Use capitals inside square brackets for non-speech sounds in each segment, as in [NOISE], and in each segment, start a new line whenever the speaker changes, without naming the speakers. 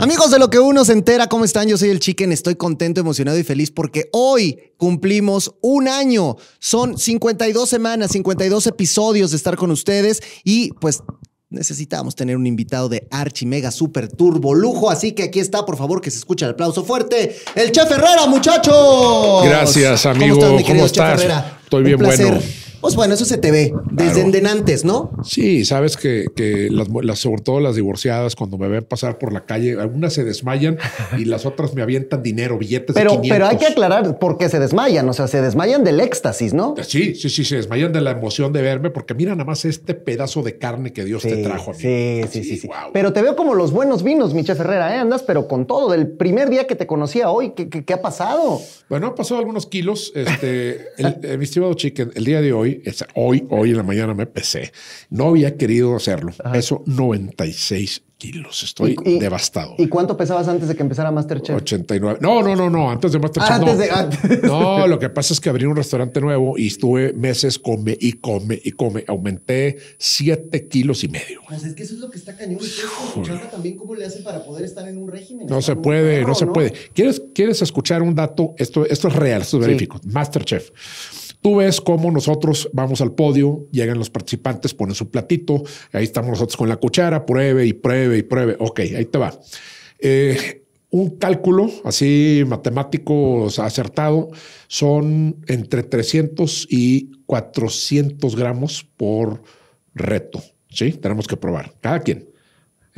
Amigos de lo que uno se entera, ¿cómo están? Yo soy el Chicken, estoy contento, emocionado y feliz porque hoy cumplimos un año. Son 52 semanas, 52 episodios de estar con ustedes y pues necesitamos tener un invitado de archi mega super turbo lujo, así que aquí está, por favor, que se escuche el aplauso fuerte, el Chef Herrera, muchachos.
Gracias, amigo.
¿Cómo estás, mi
¿Cómo
Chef
estás?
Herrera?
Estoy
Un
bien
placer.
bueno.
Pues bueno, eso se te ve desde
Claro.
en antes, ¿no?
Sí, sabes que, que las, las- sobre todo las divorciadas, cuando me ven pasar por la calle, algunas se desmayan y las otras me avientan dinero, billetes de
Pero,
500.
pero hay que aclarar por qué se desmayan. O sea, se desmayan del éxtasis, ¿no?
Sí, sí, sí, se desmayan de la emoción de verme, porque mira nada más este pedazo de carne que Dios te trajo. amigo.
sí, sí, sí, sí. Pero te veo como los buenos vinos, mi chef Herrera, ¿eh? Andas, pero con todo. Del primer día que te conocía hoy, ¿qué, qué, qué ha pasado?
Bueno, han pasado algunos kilos. Este, [LAUGHS] el, eh, mi estimado Chicken, el día de hoy, es- hoy, hoy en la mañana me pesé. No había querido hacerlo. Peso 96 kilos. Estoy
Y- y-
devastado.
¿Y cuánto pesabas antes de que empezara Masterchef?
89. No, no, no, no. Antes de Masterchef.
Ah, antes
no.
de- antes.
No, lo que pasa es que abrí un restaurante nuevo y estuve meses come y come y come. Aumenté 7 kilos y medio.
Pues es que eso es lo que está cañón. Y también cómo le hacen para poder estar en un régimen.
No se puede, no se puede. ¿Quieres, ¿Quieres escuchar un dato? Esto, esto es real, esto es verífico. Masterchef. Tú ves cómo nosotros vamos al podio, llegan los participantes, ponen su platito, ahí estamos nosotros con la cuchara, pruebe y pruebe y pruebe. Ok, ahí te va. Eh, un cálculo así matemático acertado son entre 300 y 400 gramos por reto. Sí, tenemos que probar cada quien.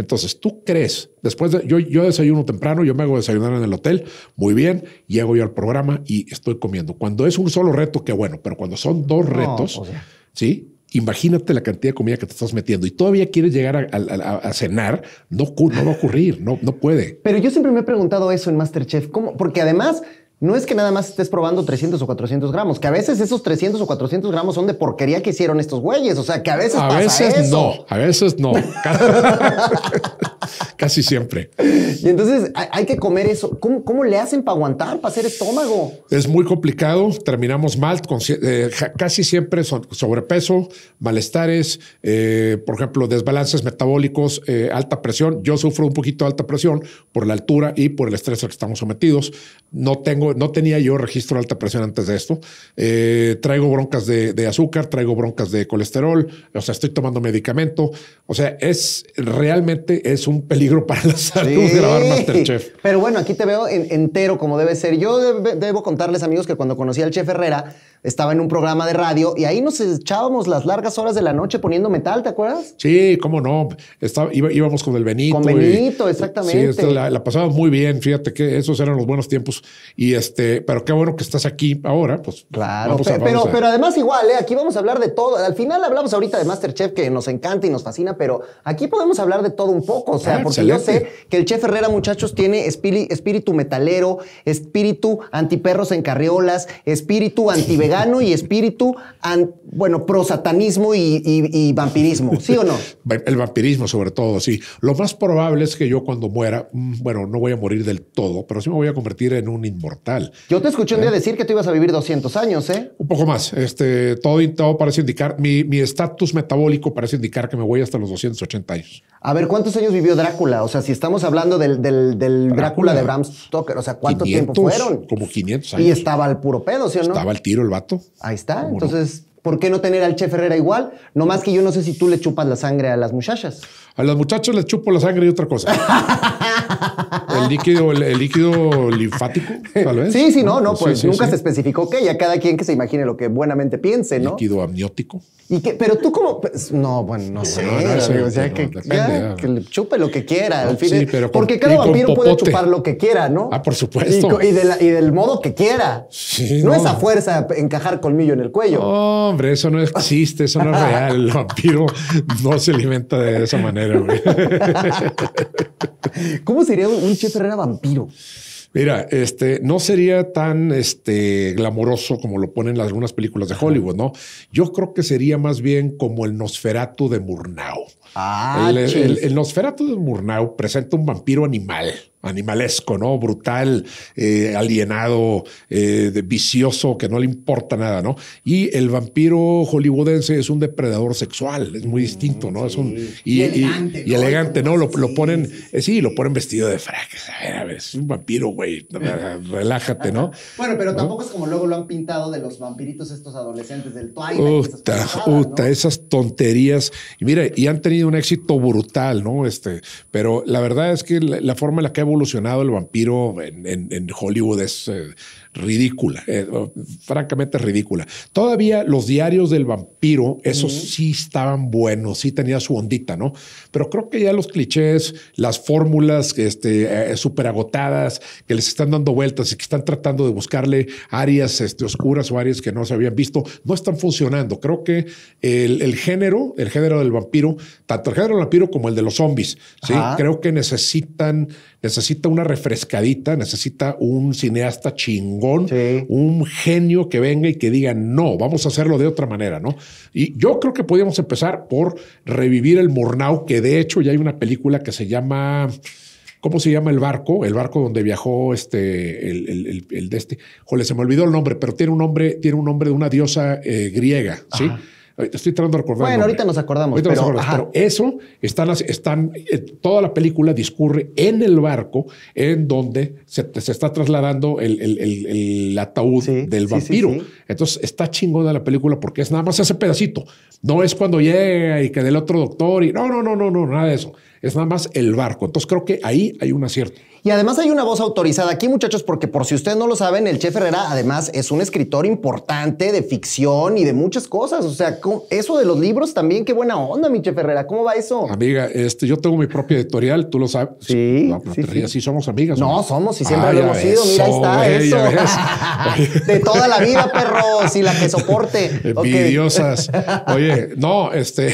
Entonces, tú crees, después de yo, yo desayuno temprano, yo me hago desayunar en el hotel, muy bien, llego yo al programa y estoy comiendo. Cuando es un solo reto, qué bueno, pero cuando son dos retos,
o sea.
sí, imagínate la cantidad de comida que te estás metiendo y todavía quieres llegar a, a- cenar, no, no va a ocurrir, no, no puede.
Pero yo siempre me he preguntado eso en Masterchef. ¿Cómo? Porque además, no es que nada más estés probando 300 o 400 gramos, que a veces esos 300 o 400 gramos son de porquería que hicieron estos güeyes. O sea, que a veces
A
pasa
veces
eso.
no, a veces no. [LAUGHS] [LAUGHS] [LAUGHS] Casi siempre.
Y entonces hay, que comer eso. ¿Cómo, cómo le hacen para aguantar, para hacer estómago?
Es muy complicado, terminamos mal, con eh, casi siempre son sobrepeso, malestares, eh, por ejemplo, desbalances metabólicos, eh, alta presión. Yo sufro un poquito de alta presión por la altura y por el estrés al que estamos sometidos. No tengo, no tenía yo registro de alta presión antes de esto. Traigo broncas de, de azúcar, traigo broncas de colesterol, o sea, estoy tomando medicamento. O sea, es realmente es un peligro para la salud
Sí.
grabar Masterchef.
Pero bueno, aquí te veo en- entero como debe ser. Yo debo contarles, amigos, que cuando conocí al chef Herrera, estaba en un programa de radio y ahí nos echábamos las largas horas de la noche poniendo metal, ¿te acuerdas?
Sí, cómo no. Estaba, iba- íbamos con el Benito.
Con
y-
Benito, exactamente.
Sí, la, la pasábamos muy bien. Fíjate que esos eran los buenos tiempos. Y este, pero qué bueno que estás aquí ahora. Pues
Claro,
vamos a-
pe-
vamos
pero,
a-
pero además igual, ¿eh? aquí vamos a hablar de todo. Al final hablamos ahorita de Masterchef que nos encanta y nos fascina, pero aquí podemos hablar de todo un poco. O sea,
Ah,
porque yo sé que el chef Herrera, muchachos, tiene espíritu metalero, espíritu antiperros en carriolas, espíritu antivegano y espíritu, an- bueno, prosatanismo y, y- y vampirismo. ¿Sí o no? [LAUGHS]
El vampirismo, sobre todo, sí. Lo más probable es que yo cuando muera, mm, bueno, no voy a morir del todo, pero sí me voy a convertir en un inmortal.
Yo te escuché un día decir que tú ibas a vivir 200 años, ¿eh?
Un poco más. Este, todo, todo parece indicar, mi mi estatus metabólico parece indicar que me voy hasta los 280 años.
A ver, ¿cuántos años vivió Drácula? O sea, si estamos hablando del, del- del Drácula.
Drácula.
de Bram Stoker, o sea, ¿cuánto
500,
tiempo fueron?
Como 500 años.
Y estaba al puro pedo, ¿sí o no?
Estaba al tiro el vato.
Ahí está. Entonces, ¿por qué no tener al chef Herrera igual? No más que yo no sé si tú le chupas la sangre a las muchachas.
A los muchachos les chupo la sangre y otra cosa. [LAUGHS] el líquido, el, el líquido linfático, tal vez.
Sí, sí, no, no, pues
sí,
nunca
sí.
se especificó qué, ya cada quien que se imagine lo que buenamente piense, ¿no?
Líquido amniótico.
Y que, pero tú como, pues, no, bueno, no sé,
no, no
o sea,
no,
que, chupe lo que quiera, al
No,
fin
pero
porque cada vampiro puede chupar lo que quiera, ¿no?
Ah, por supuesto.
Y, y de la- y del modo que quiera.
Sí,
no,
no.
es a fuerza encajar colmillo en el cuello.
Hombre, eso no existe, eso no es real. El vampiro no se alimenta de esa manera. güey. [LAUGHS] [LAUGHS]
¿Cómo sería un chef Herrera vampiro?
Mira, este no sería tan este glamoroso como lo ponen en algunas películas de Hollywood, ¿no? Yo creo que sería más bien como el Nosferatu de Murnau.
Ah,
el, el-
chis.
el Nosferatu de Murnau presenta un vampiro animal. Animalesco, ¿no? Brutal, eh, alienado, eh, de- vicioso, que no le importa nada, ¿no? Y el vampiro hollywoodense es un depredador sexual, es muy distinto, ¿no? Es un y,
Y elegante,
y
¿no?
elegante, ¿no? Lo, lo
Sí,
ponen, eh, sí, lo ponen vestido de frac. A ver, a ver, es un vampiro, güey. Relájate, ¿no?
Bueno, pero tampoco es como luego lo han pintado de los vampiritos estos adolescentes del Twilight. esas
Uta,
¿no?
esas tonterías. Y mira, y han tenido un éxito brutal, ¿no? Este, pero la verdad es que la, la forma en la que ha evolucionado el vampiro en, en- en Hollywood es eh, ridícula, eh, francamente ridícula. Todavía los diarios del vampiro, esos sí estaban buenos, sí tenía su ondita, ¿no? Pero creo que ya los clichés, las fórmulas este, súper agotadas, que les están dando vueltas y que están tratando de buscarle áreas este, oscuras o áreas que no se habían visto, no están funcionando. Creo que el, el género, el género del vampiro, tanto el género del vampiro como el de los zombies, ¿sí?
Ajá.
creo que necesitan, necesita una refrescadita, necesita un cineasta chingón,
Sí.
un genio que venga y que diga, no, vamos a hacerlo de otra manera, ¿no? Y yo creo que podríamos empezar por revivir el Murnau, que de hecho ya hay una película que se llama... ¿Cómo se llama el barco? El barco donde viajó este, el, el- el- el de este. Jole, se me olvidó el nombre, pero tiene un nombre, tiene un nombre de una diosa eh, griega, ¿sí? Estoy tratando de recordar.
Bueno, ahorita nos acordamos,
Ahorita nos
pero,
acordamos,
ajá.
pero eso están, están eh, toda la película discurre en el barco en donde se, se está trasladando el, el- el- el ataúd
Sí,
del
sí,
vampiro.
sí.
Entonces está chingona la película porque es nada más ese pedacito. No es cuando llega y que del otro doctor y no, no, no, no, no, nada de eso. Es nada más el barco. Entonces creo que ahí hay un acierto.
Y además hay una voz autorizada aquí, muchachos, porque por si ustedes no lo saben, el Chef Herrera además es un escritor importante de ficción y de muchas cosas. O sea, ¿cómo- eso de los libros también, qué buena onda, mi Chef Herrera. ¿Cómo va eso?
Amiga, este, yo tengo mi propia editorial, tú lo sabes.
Sí,
No,
sí,
somos amigas.
No,
¿no?
somos y siempre
Ah,
lo hemos sido. Mira, ahí está eso. [LAUGHS] de toda la vida, perros, y la que soporte. [LAUGHS]
Envidiosas. [LAUGHS] Oye, no, este,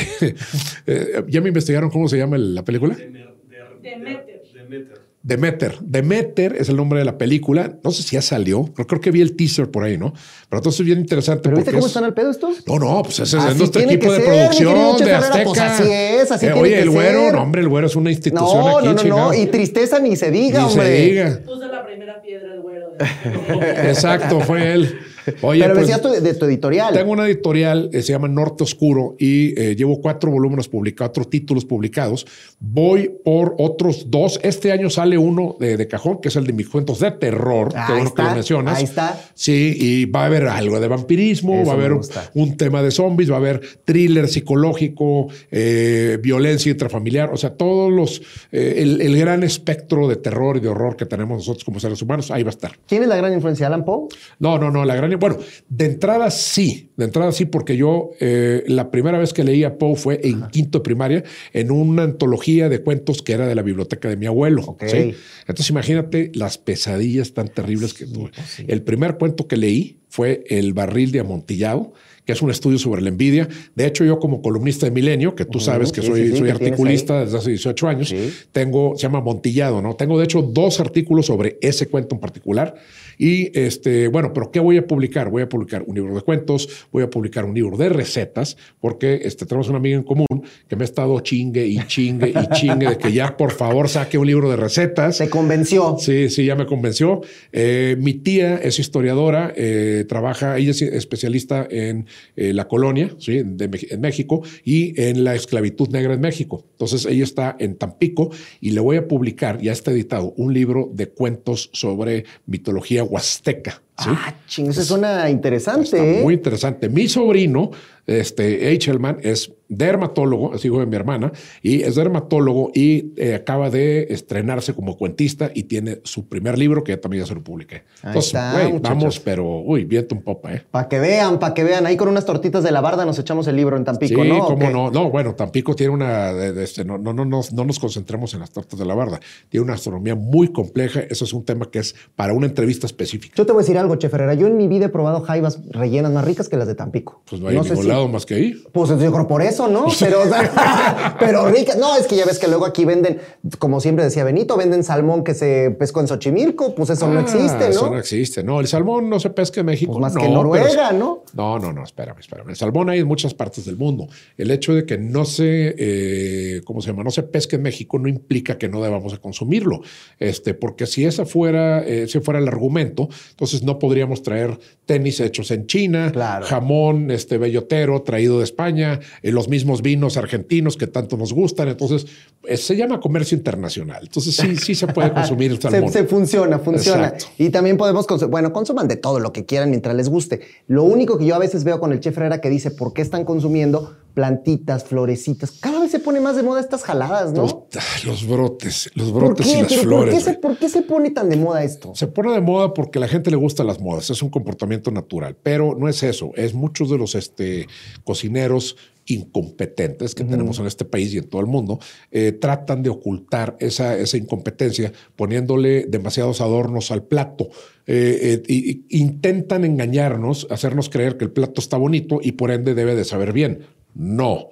eh, ya me investigaron cómo se llama la película.
Demeter.
Demeter. Demeter es el nombre de la película. No sé si ya salió, pero creo que vi el teaser por ahí, ¿no? Pero entonces es bien interesante.
¿Pero viste cómo
es-
están al pedo estos?
No, no, pues ese es
Así
nuestro
tiene
equipo de
ser,
producción de
Herrera,
Azteca.
pues así es, así
Eh,
tiene
oye,
que
el güero,
ser.
no, hombre, el güero es una institución
No,
aquí,
no, no,
chingado.
no. Y tristeza ni se diga,
Ni
hombre.
se diga.
Puso la primera piedra el güero. de- [LAUGHS]
Exacto, fue él. Oye,
Pero
pues,
decías tú de, de tu editorial.
Tengo una editorial que se llama Norte Oscuro y eh, llevo cuatro volúmenes publicados, cuatro títulos publicados. Voy por otros dos. Este año sale uno de, de cajón, que es el de mis cuentos de terror. Que bueno que lo mencionas.
ahí está.
Sí, y va a haber algo de vampirismo,
Eso
va a haber un tema de zombies, va a haber thriller psicológico, eh, violencia intrafamiliar, o sea, todos los, eh, el, el gran espectro de terror y de horror que tenemos nosotros como seres humanos, ahí va a estar.
¿Quién es la gran influencia? ¿Alan Poe?
No, no, no, la gran. Bueno, de entrada sí, de entrada sí, porque yo eh, la primera vez que leí a Poe fue en quinto de primaria en una antología de cuentos que era de la biblioteca de mi abuelo.
Ok.
¿sí? Entonces imagínate las pesadillas tan terribles que tuve.
pues
El primer cuento que leí fue El barril de amontillado que es un estudio sobre la envidia. De hecho, yo como columnista de Milenio, que tú sabes que soy, soy articulista desde hace 18 años, tengo, se llama Montillado, ¿no? Tengo de hecho dos artículos sobre ese cuento en particular. Y este, bueno, pero ¿qué voy a publicar? Voy a publicar un libro de cuentos, voy a publicar un libro de recetas, porque este, tenemos una amiga en común que me ha estado chingue y chingue y chingue de que ya por favor saque un libro de recetas.
Se convenció.
Sí, sí, ya me convenció. Eh, mi tía es historiadora, eh, trabaja, ella es especialista en eh, la colonia, ¿sí? de en México y en la esclavitud negra en México. Entonces ella está en Tampico y le voy a publicar, ya está editado, un libro de cuentos sobre mitología huasteca. ¿sí?
Ah, ching, eso suena interesante.
Está
¿eh?
muy interesante. Mi sobrino, este, Eichelman, es dermatólogo, es hijo de mi hermana, y es dermatólogo y eh, acaba de estrenarse como cuentista y tiene su primer libro que ya también ya se lo publiqué.
Ahí
Entonces, güey, vamos, pero, uy, viento un popa, ¿eh?
Para que vean, para que vean. Ahí con unas tortitas de la barda nos echamos el libro en Tampico,
sí,
¿no? ¿O
cómo no. No, bueno, Tampico tiene una. de- de este, no, no, no, no, no nos concentremos en las tortas de la barda. Tiene una astronomía muy compleja. Eso es un tema que es para una entrevista específica.
Yo te voy a decir algo. Chef Herrera. Yo en mi vida he probado jaivas rellenas más ricas que las de Tampico.
Pues no hay ningún
si-
más que ahí.
Pues yo creo por eso, ¿no? Pero, o sea, [LAUGHS] pero ricas. No, es que ya ves que luego aquí venden, como siempre decía Benito, venden salmón que se pescó en Xochimilco. Pues eso no
Ah,
existe,
Eso no
¿no?
existe. No, el salmón no se pesca en México.
Pues más
no,
que Noruega, ¿no?
No, no, no, espérame, espérame. El salmón hay en muchas partes del mundo. El hecho de que no se, eh, ¿cómo se llama? No se pesque en México no implica que no debamos de consumirlo. Este, porque si esa fuera, eh, ese fuera el argumento, entonces no podríamos traer tenis hechos en China,
Claro.
jamón, este bellotero traído de España, eh, los mismos vinos argentinos que tanto nos gustan. Entonces, eh, se llama comercio internacional. Entonces, sí, sí se puede consumir el [LAUGHS]
Se,
salmón.
se funciona, funciona.
Exacto.
Y también podemos, consumir, bueno, consuman de todo lo que quieran mientras les guste. Lo único que yo a veces veo con el chef Herrera que dice, ¿por qué están consumiendo plantitas, florecitas? Cada vez se pone más de moda estas jaladas, ¿no?
Los brotes, los
¿Por
brotes y las
Pero ¿por,
flores.
qué se,
güey.
por qué se pone tan de moda esto?
Se pone de moda porque a la gente le gustan las modas, es un comportamiento natural, pero no es eso, es muchos de los este, cocineros incompetentes que tenemos en este país y en todo el mundo, eh, tratan de ocultar esa, esa incompetencia poniéndole demasiados adornos al plato. Eh, eh, y intentan engañarnos, hacernos creer que el plato está bonito y por ende debe de saber bien. No.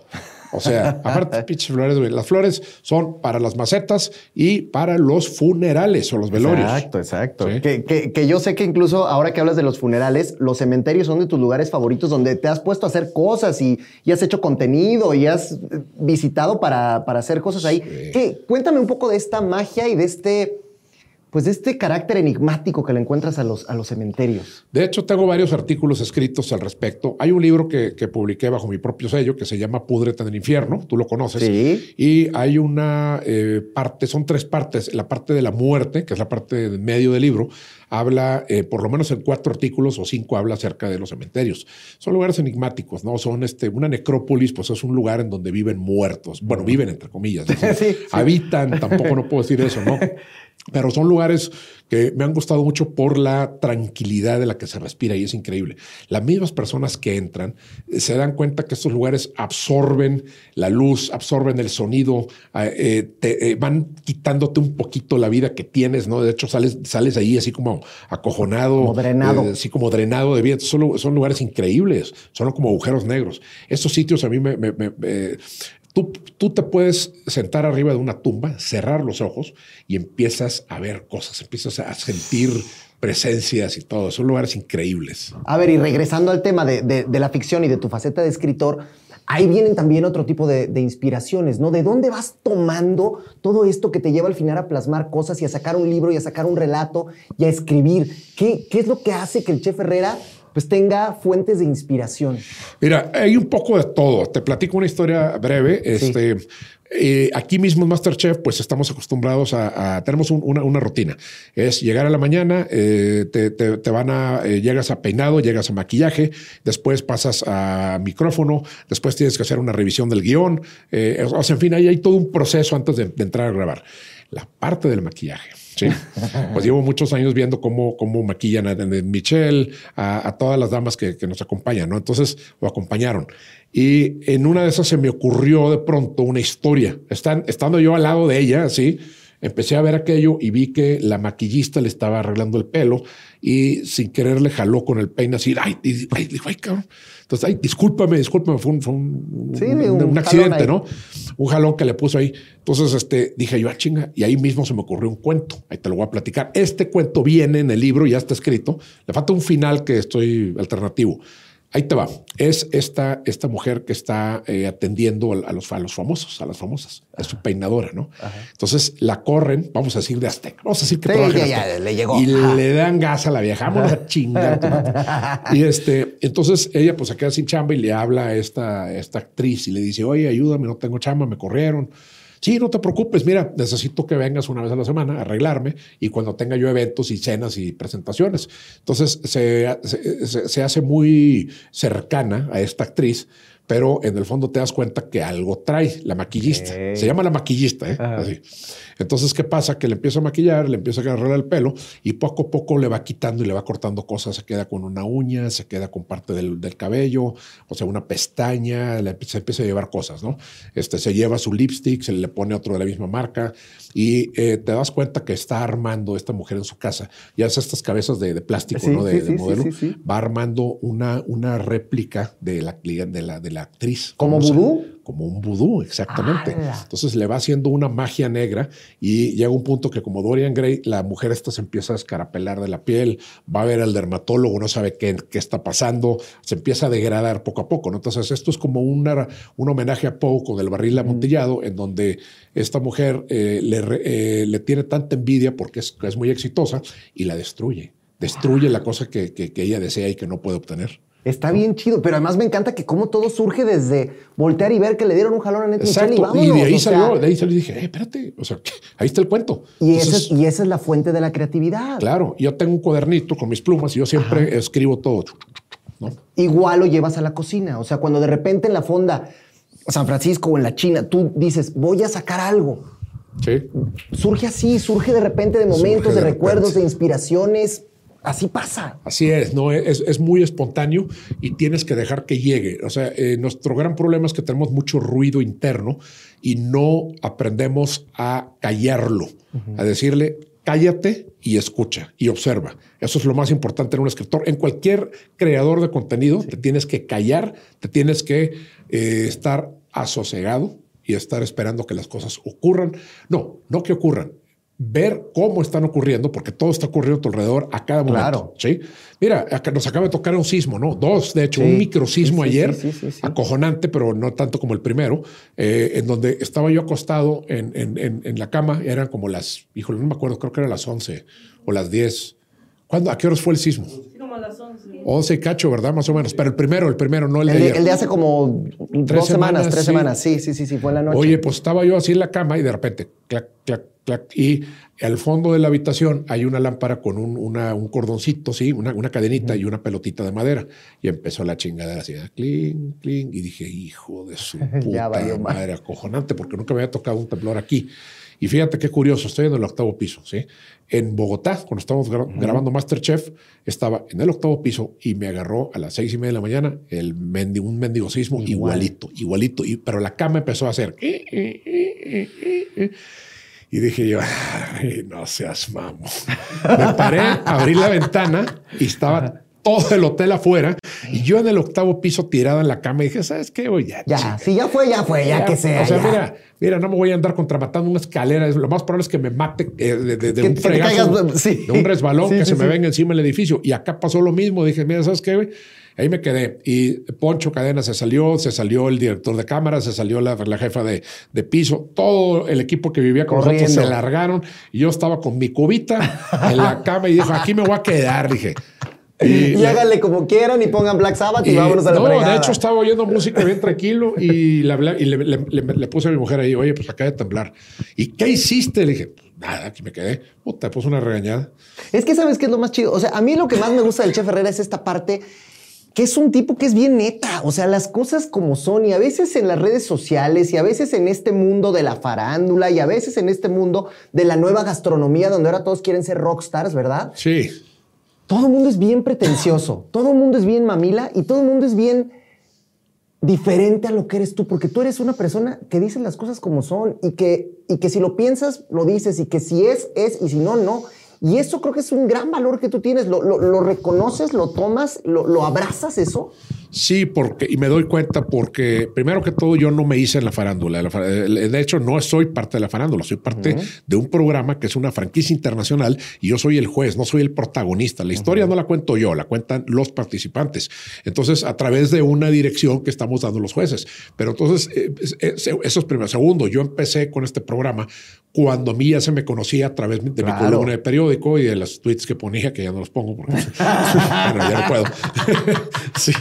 O sea, [LAUGHS] aparte, pinches flores, güey, las flores son para las macetas y para los funerales o los velorios.
Exacto, exacto.
Sí.
Que, que- que yo sé que incluso ahora que hablas de los funerales, los cementerios son de tus lugares favoritos donde te has puesto a hacer cosas y, y has hecho contenido y has eh, visitado para, para hacer cosas ahí. ¿Qué? Cuéntame un poco de esta magia y de este, pues de este carácter enigmático que le encuentras a los, a los cementerios.
De hecho, tengo varios artículos escritos al respecto. Hay un libro que, que publiqué bajo mi propio sello que se llama Púdrete en el infierno, tú lo conoces.
Sí.
Y hay una eh, parte, son tres partes. La parte de la muerte, que es la parte del medio del libro, habla, eh, por lo menos en cuatro artículos o cinco, habla acerca de los cementerios. Son lugares enigmáticos, ¿no? Son este, una necrópolis, pues es un lugar en donde viven muertos. Bueno, viven entre comillas. ¿no? [LAUGHS]
Sí, sí.
Habitan, tampoco no puedo decir eso, ¿no? [LAUGHS] Pero son lugares que me han gustado mucho por la tranquilidad de la que se respira y es increíble. Las mismas personas que entran eh, se dan cuenta que estos lugares absorben la luz, absorben el sonido, eh, eh, te, eh, van quitándote un poquito la vida que tienes, ¿no? De hecho, sales, sales ahí así como acojonado,
Como drenado.
eh, así como drenado de vida. Son, son lugares increíbles, son como agujeros negros. Estos sitios a mí me... me- me- me- Tú, tú te puedes sentar arriba de una tumba, cerrar los ojos y empiezas a ver cosas, empiezas a sentir presencias y todo. Son lugares increíbles.
A ver, y regresando al tema de, de- la ficción y de tu faceta de escritor, ahí vienen también otro tipo de, de inspiraciones, ¿no? ¿De dónde vas tomando todo esto que te lleva al final a plasmar cosas y a sacar un libro y a sacar un relato y a escribir? ¿Qué, qué es lo que hace que el chef Herrera pues tenga fuentes de inspiración?
Mira, hay un poco de todo. Te platico una historia breve. Este, eh, aquí mismo en Masterchef, pues estamos acostumbrados a, a- tenemos un- una, una rutina. Es llegar a la mañana, eh, te, te- te van a, eh, llegas a peinado, llegas a maquillaje, después pasas a micrófono, después tienes que hacer una revisión del guion. eh, o sea, en fin, ahí hay todo un proceso antes de, de entrar a grabar. La parte del maquillaje. Sí, pues llevo muchos años viendo cómo, cómo maquillan a, Michelle, a, a todas las damas que, que nos acompañan, ¿no? Entonces lo acompañaron. Y en una de esas se me ocurrió de pronto una historia. Están, estando yo al lado de ella, así, empecé a ver aquello y vi que la maquillista le estaba arreglando el pelo y sin querer le jaló con el peine así. Ay, ay, dijo, ay, cabrón. Entonces, ay, discúlpame, discúlpame, fue un, fue un,
Sí,
un-
un
un accidente,
ahí.
Un jalón que le puso ahí. Entonces, este, dije yo, ah, chinga, y ahí mismo se me ocurrió un cuento. Ahí te lo voy a platicar. Este cuento viene en el libro, ya está escrito. Le falta un final que estoy alternativo. Ahí te va. Es esta, esta mujer que está eh, atendiendo a los, a los famosos, a las famosas. Es su peinadora, ¿no? Entonces la corren, vamos a decir de Azteca. Vamos a decir que
Sí,
trabaja en
ya, ya,
Azteca.
le llegó.
Y
Ajá.
le dan gas a la vieja. Vámonos a chingar. y este, entonces ella pues se queda sin chamba y le habla a esta, a esta actriz y le dice, oye, ayúdame, no tengo chamba, me corrieron. Sí, no te preocupes, mira, necesito que vengas una vez a la semana a arreglarme y cuando tenga yo eventos y cenas y presentaciones. Entonces se, se- se- hace muy cercana a esta actriz pero en el fondo te das cuenta que algo trae la maquillista.
Ok.
Se llama la maquillista, ¿eh? Así. Entonces, ¿qué pasa? Que le empieza a maquillar, le empieza a agarrar el pelo y poco a poco le va quitando y le va cortando cosas. Se queda con una uña, se queda con parte del, del cabello, o sea, una pestaña, le, se empieza a llevar cosas, ¿no? Este, se lleva su lipstick, se le pone otro de la misma marca y eh, te das cuenta que está armando esta mujer en su casa. Ya es estas cabezas de, de plástico,
Sí,
¿no? De,
sí,
de modelo.
sí.
Va armando una, una réplica de la, de la, de la actriz.
¿Como vudú?
Como un vudú, exactamente. Entonces le va haciendo una magia negra y llega un punto que como Dorian Gray, la mujer esta se empieza a escarapelar de la piel, va a ver al dermatólogo, no sabe qué, qué está pasando, se empieza a degradar poco a poco. ¿no? Entonces esto es como una, un homenaje a Poe con el barril amontillado, en donde esta mujer eh, le, eh, le tiene tanta envidia porque es, es muy exitosa y la destruye. Destruye la cosa que, que- que ella desea y que no puede obtener.
Está bien chido, pero además me encanta que cómo todo surge desde voltear y ver que le dieron un jalón a Ned Michel y
Exacto.
vámonos.
Y de ahí
sea,
salió, de ahí salió y dije, eh, espérate, o sea, [LAUGHS] ahí está el cuento.
y, esa es, y esa es la fuente de la creatividad.
Claro, yo tengo un cuadernito con mis plumas y yo siempre escribo todo. ¿no?
Igual lo llevas a la cocina. O sea, cuando de repente en la fonda San Francisco o en la China, tú dices, voy a sacar algo.
Sí.
Surge así, surge de repente de momentos,
Surge
de,
de
recuerdos, de inspiraciones. Así pasa.
Así es, no es, es muy espontáneo y tienes que dejar que llegue. O sea, eh, nuestro gran problema es que tenemos mucho ruido interno y no aprendemos a callarlo, a decirle cállate y escucha y observa. Eso es lo más importante en un escritor. En cualquier creador de contenido te tienes que callar, te tienes que eh, estar asosegado y estar esperando que las cosas ocurran. No, no que ocurran. Ver cómo están ocurriendo, porque todo está ocurriendo a tu alrededor a cada momento.
Claro.
¿sí? Mira, acá nos acaba de tocar un sismo, ¿no? Dos, de hecho,
Sí,
un microsismo
sí, sí,
ayer,
sí, sí, sí.
acojonante, pero no tanto como el primero, eh, en donde estaba yo acostado en, en- en- en la cama, eran como las, híjole, no me acuerdo, creo que eran las 11 o las 10. ¿Cuándo, ¿A qué horas fue el sismo?
Sí, como a las 11.
11 y cacho, ¿verdad? Más o menos. Pero el primero, el primero, no el de
El de,
ayer.
el de hace como dos semanas,
semanas,
tres
sí.
semanas. Sí, sí, sí, sí, fue en la noche.
Oye, pues estaba yo así en la cama y de repente, clac, clac, clac. Y al fondo de la habitación hay una lámpara con un, una- un cordoncito, sí, una, una cadenita y una pelotita de madera. Y empezó la chingadera así, clink, clink. Y dije, hijo de su [LAUGHS] puta
valió madre.
acojonante, porque nunca me había tocado un temblor aquí. Y fíjate qué curioso, estoy en el octavo piso, ¿sí? En Bogotá, cuando estábamos gra- grabando Masterchef, estaba en el octavo piso y me agarró a las seis y media de la mañana el mendi- un mendigo sismo igualito, igualito. Y, pero la cama empezó a hacer... Y dije yo, "Ay, no seas mamo. Me paré, abrí la ventana y estaba todo el hotel afuera. Y yo en el octavo piso tirada en la cama y dije, ¿sabes qué? Oye, ya,
ya,
chinga".
si ya fue, ya fue, ya, que sea.
O sea,
ya.
mira, mira, no me voy a andar contramatando una escalera. Lo más probable es que me mate eh, de, de- de
Que-
un fregazo,
caigas, sí.
de un resbalón [LAUGHS]
Sí,
que
sí,
se me venga encima el edificio. Y acá pasó lo mismo. Dije, mira, ¿sabes qué? Ahí me quedé. Y Poncho Cadena se salió, se salió el director de cámara, se salió la, la jefa de, de piso. Todo el equipo que vivía con nosotros se largaron. Y yo estaba con mi cubita en la cama y dijo, aquí me voy a quedar. Dije. [LAUGHS]
Y, háganle como quieran y pongan Black Sabbath y,
y-
vámonos a la
no, de hecho estaba oyendo música bien tranquilo y, le, hablé- y le, le- le- le puse a mi mujer ahí, oye, pues acaba de temblar. ¿Y qué hiciste? Le dije, "Pues nada, aquí me quedé. Puta, puse una regañada.
Es que sabes qué es lo más chido. O sea, a mí lo que más me gusta del Chef Herrera es esta parte que es un tipo que es bien neta. O sea, las cosas como son y a veces en las redes sociales y a veces en este mundo de la farándula y a veces en este mundo de la nueva gastronomía donde ahora todos quieren ser rockstars, ¿verdad?
Sí,
Todo el mundo es bien pretencioso, [LAUGHS] todo el mundo es bien mamila y todo el mundo es bien diferente a lo que eres tú, porque tú eres una persona que dice las cosas como son y que, y que si lo piensas, lo dices y que si es, es y si no, no. Y eso creo que es un gran valor que tú tienes. Lo, lo- reconoces, lo tomas, lo, lo abrazas eso.
Sí, porque, y me doy cuenta porque, primero que todo, yo no me hice en la farándula. La fa- eh, De hecho, no soy parte de la farándula, soy parte de un programa que es una franquicia internacional y yo soy el juez, no soy el protagonista. La historia no la cuento yo, la cuentan los participantes. Entonces, a través de una dirección que estamos dando los jueces. Pero entonces, eh, es- es- eso es primero. Segundo, yo empecé con este programa cuando a mí ya se me conocía a través de mi
Claro.
columna de periódico y de los tweets que ponía, que ya no los pongo porque [LAUGHS] bueno, ya no puedo. [LAUGHS] sí.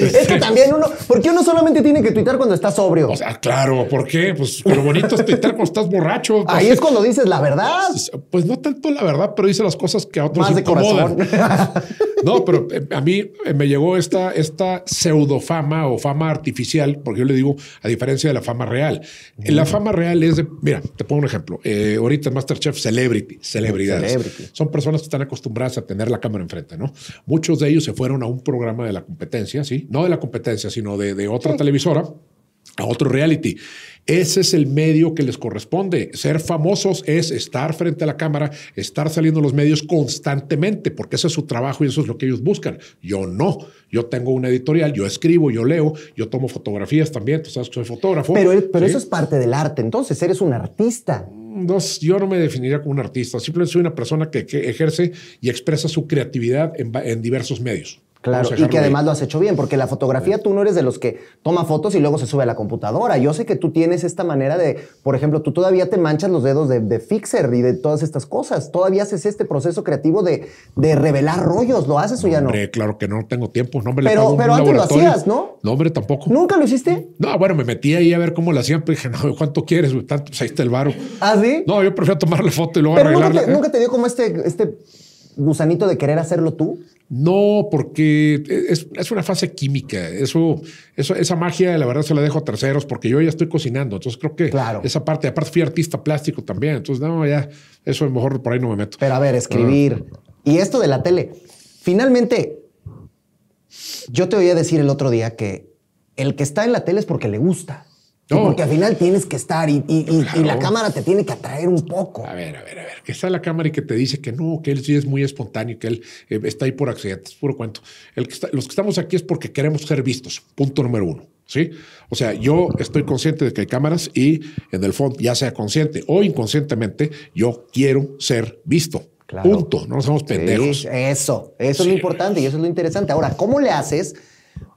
Es que también uno, porque uno solamente tiene que tuitar cuando está sobrio.
O sea, claro, ¿por qué? Pues lo bonito es tuitar cuando estás borracho.
Ahí es cuando dices la verdad.
Pues no tanto la verdad, pero dice las cosas que a otros
Más de
incomodan.
corazón. [LAUGHS]
No, pero eh, a mí eh, me llegó esta, esta pseudofama o fama artificial, porque yo le digo, a diferencia de la fama real. La fama real es de, mira, te pongo un ejemplo. Eh, ahorita en Masterchef Celebrity, celebridades.
Celebrity.
Son personas que están acostumbradas a tener la cámara enfrente, ¿no? Muchos de ellos se fueron a un programa de la competencia, ¿sí? No de la competencia, sino de, de otra televisora, a otro reality. Ese es el medio que les corresponde. Ser famosos es estar frente a la cámara, estar saliendo en los medios constantemente, porque ese es su trabajo y eso es lo que ellos buscan. Yo no. Yo tengo una editorial, yo escribo, yo leo, yo tomo fotografías también. Tú sabes que soy fotógrafo.
Pero, pero
¿sí?
eso es parte del arte. Entonces, eres un artista.
No, yo no me definiría como un artista. Simplemente soy una persona que, que ejerce y expresa su creatividad en diversos medios.
Claro, y que además lo has hecho bien, porque la fotografía tú no eres de los que toma fotos y luego se sube a la computadora. Yo sé que tú tienes esta manera de, por ejemplo, tú todavía te manchas los dedos de, de fixer y de todas estas cosas. Todavía haces este proceso creativo de, de revelar rollos. ¿Lo haces o ya no?
Hombre, claro que no tengo tiempo. No me
Pero- pero antes lo hacías, ¿no?
No, hombre, tampoco.
¿Nunca lo hiciste?
No, bueno, me metí ahí a ver cómo lo hacían, pero dije, no, ¿cuánto quieres? Tanto, pues ahí está el varo.
¿Ah, sí?
No, yo prefiero tomarle foto y luego
Pero nunca nunca te dio como este, este gusanito de querer hacerlo tú.
No, porque es, es una fase química. Eso, eso, esa magia, la verdad, se la dejo a terceros porque yo ya estoy cocinando. Entonces creo que
Claro.
esa parte, aparte fui artista plástico también. Entonces, no, ya, eso mejor por ahí no me meto.
Pero a ver, escribir. Y esto de la tele. Finalmente, yo te oía decir el otro día que el que está en la tele es porque le gusta.
No.
porque al final tienes que estar y, y- y- y la cámara te tiene que atraer un poco.
A ver, a ver, a ver, que está la cámara y que te dice que no, que él sí es muy espontáneo, que él eh, está ahí por accidentes, puro cuento. El que está- los que estamos aquí es porque queremos ser vistos, punto número uno. ¿Sí? O sea, yo estoy consciente de que hay cámaras y en el fondo, ya sea consciente o inconscientemente, yo quiero ser visto.
Claro.
Punto. No nos somos pendejos.
Sí, eso, eso es lo importante y eso es lo interesante. Ahora, ¿cómo le haces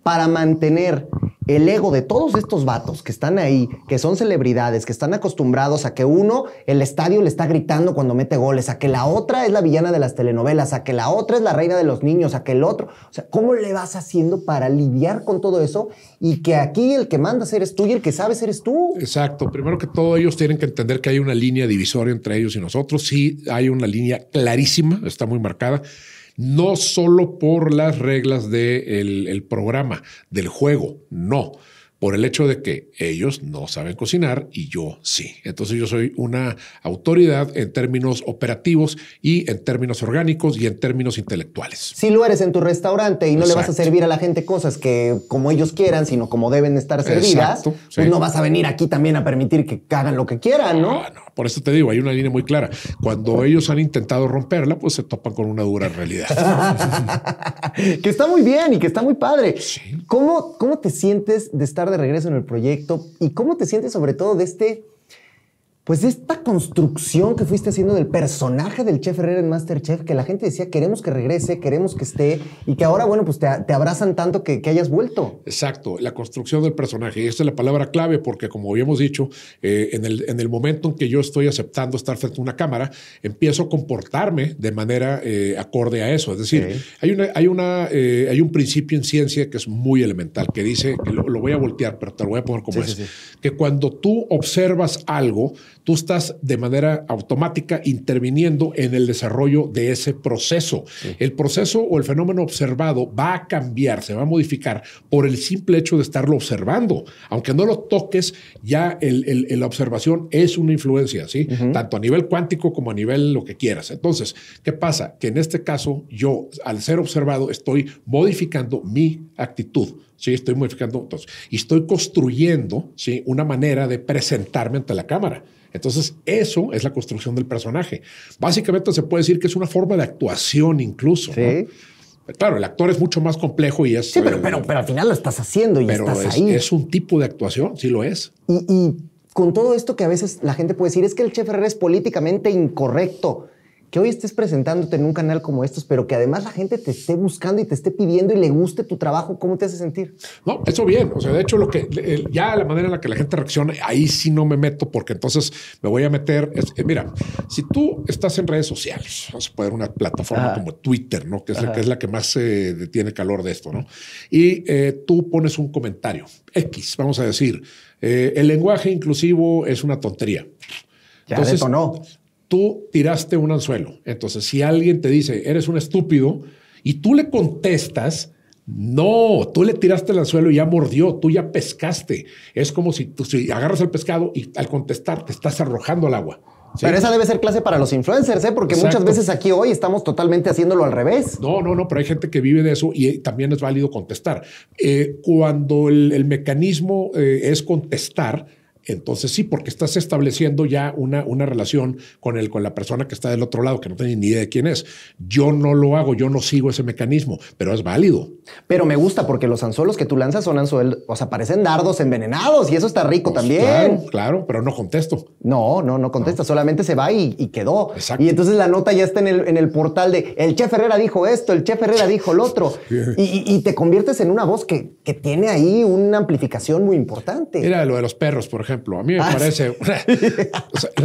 para mantener el ego de todos estos vatos que están ahí, que son celebridades, que están acostumbrados a que uno, el estadio le está gritando cuando mete goles, a que la otra es la villana de las telenovelas, a que la otra es la reina de los niños, a que el otro, o sea, ¿cómo le vas haciendo para lidiar con todo eso y que aquí el que mandas eres tú y el que sabes eres tú?
Exacto. Primero que todo, ellos tienen que entender que hay una línea divisoria entre ellos y nosotros. Sí, hay una línea clarísima, está muy marcada. No solo por las reglas del el programa, del juego, no. Por el hecho de que ellos no saben cocinar y yo sí. Entonces yo soy una autoridad en términos operativos y en términos orgánicos y en términos intelectuales.
Si lo eres en tu restaurante y no le vas a servir a la gente cosas que como ellos quieran, sino como deben estar servidas,
Exacto,
pues no vas a venir aquí también a permitir que hagan lo que quieran, ¿no?
Ah, no, por eso te digo, hay una línea muy clara. Cuando ellos han intentado romperla, pues se topan con una dura realidad. [LAUGHS]
que está muy bien y que está muy padre.
Sí.
¿Cómo, ¿Cómo te sientes de estar de regreso en el proyecto? ¿Y cómo te sientes sobre todo de este, pues esta construcción que fuiste haciendo del personaje del chef Herrera en Masterchef, que la gente decía, queremos que regrese, queremos que esté, y que ahora, bueno, pues te, te abrazan tanto que, que hayas vuelto?
Exacto, la construcción del personaje. Y esa es la palabra clave porque, como habíamos dicho, eh, en, el, en el momento en que yo estoy aceptando estar frente a una cámara, empiezo a comportarme de manera eh, acorde a eso. Es decir, hay, una, hay, una, eh, hay un principio en ciencia que es muy elemental, que dice, que lo, lo voy a voltear, pero te lo voy a poner como
Sí,
es,
sí, sí.
que cuando tú observas algo, tú estás de manera automática interviniendo en el desarrollo de ese proceso. El proceso o el fenómeno observado va a cambiar, se va a modificar por el simple hecho de estarlo observando. Aunque no lo toques, ya el- la observación es una influencia, ¿sí? Tanto a nivel cuántico como a nivel lo que quieras. Entonces, ¿qué pasa? Que en este caso, yo, al ser observado, estoy modificando mi actitud. Sí, estoy modificando entonces, y estoy construyendo ¿sí? una manera de presentarme ante la cámara. Entonces, eso es la construcción del personaje. Básicamente se puede decir que es una forma de actuación incluso.
Sí.
¿no? Claro, el actor es mucho más complejo y es...
Sí, pero,
eh,
pero, pero al final lo estás haciendo y
pero
estás
es,
ahí.
es un tipo de actuación, sí lo es.
Y, y con todo esto que a veces la gente puede decir, es que el chef Herrera es políticamente incorrecto. Que hoy estés presentándote en un canal como estos, pero que además la gente te esté buscando y te esté pidiendo y le guste tu trabajo, ¿cómo te hace sentir?
No, eso bien. O sea, de hecho, lo que ya la manera en la que la gente reacciona, ahí sí no me meto porque entonces me voy a meter. es- eh, mira, si tú estás en redes sociales, vamos a poner una plataforma
Ajá.
como Twitter, ¿no? Que es, la, que es la que más eh, tiene calor de esto, ¿no? Y eh, tú pones un comentario X, vamos a decir, el lenguaje inclusivo es una tontería.
Ya detonó.
Tú tiraste un anzuelo. Entonces, si alguien te dice, eres un estúpido, y tú le contestas, no, tú le tiraste al suelo y ya mordió, tú ya pescaste. Es como si tú si agarras el pescado y al contestar te estás arrojando al agua. ¿sí?
Pero esa debe ser clase para los influencers, ¿eh? Porque muchas veces aquí hoy estamos totalmente haciéndolo al revés.
No, no, no, pero hay gente que vive de eso y eh, también es válido contestar. Eh, cuando el, el mecanismo eh, es contestar, entonces sí, porque estás estableciendo ya una, una relación con, el, con la persona que está del otro lado, que no tiene ni idea de quién es. Yo no lo hago, yo no sigo ese mecanismo, pero es válido.
Pero me gusta porque los anzuelos que tú lanzas son anzuelos, o sea, parecen dardos envenenados y eso está rico también.
Pues Claro, claro, pero no contesto.
No, no, no contesta, solamente se va y, y quedó.
Exacto.
Y entonces la nota ya está en el, en el portal de el chef Herrera dijo esto, el chef Herrera dijo lo otro. [LAUGHS] Y, y- y te conviertes en una voz que, que tiene ahí una amplificación muy importante.
Mira lo de los perros, por ejemplo. A mí me
Ah,
parece. o sea,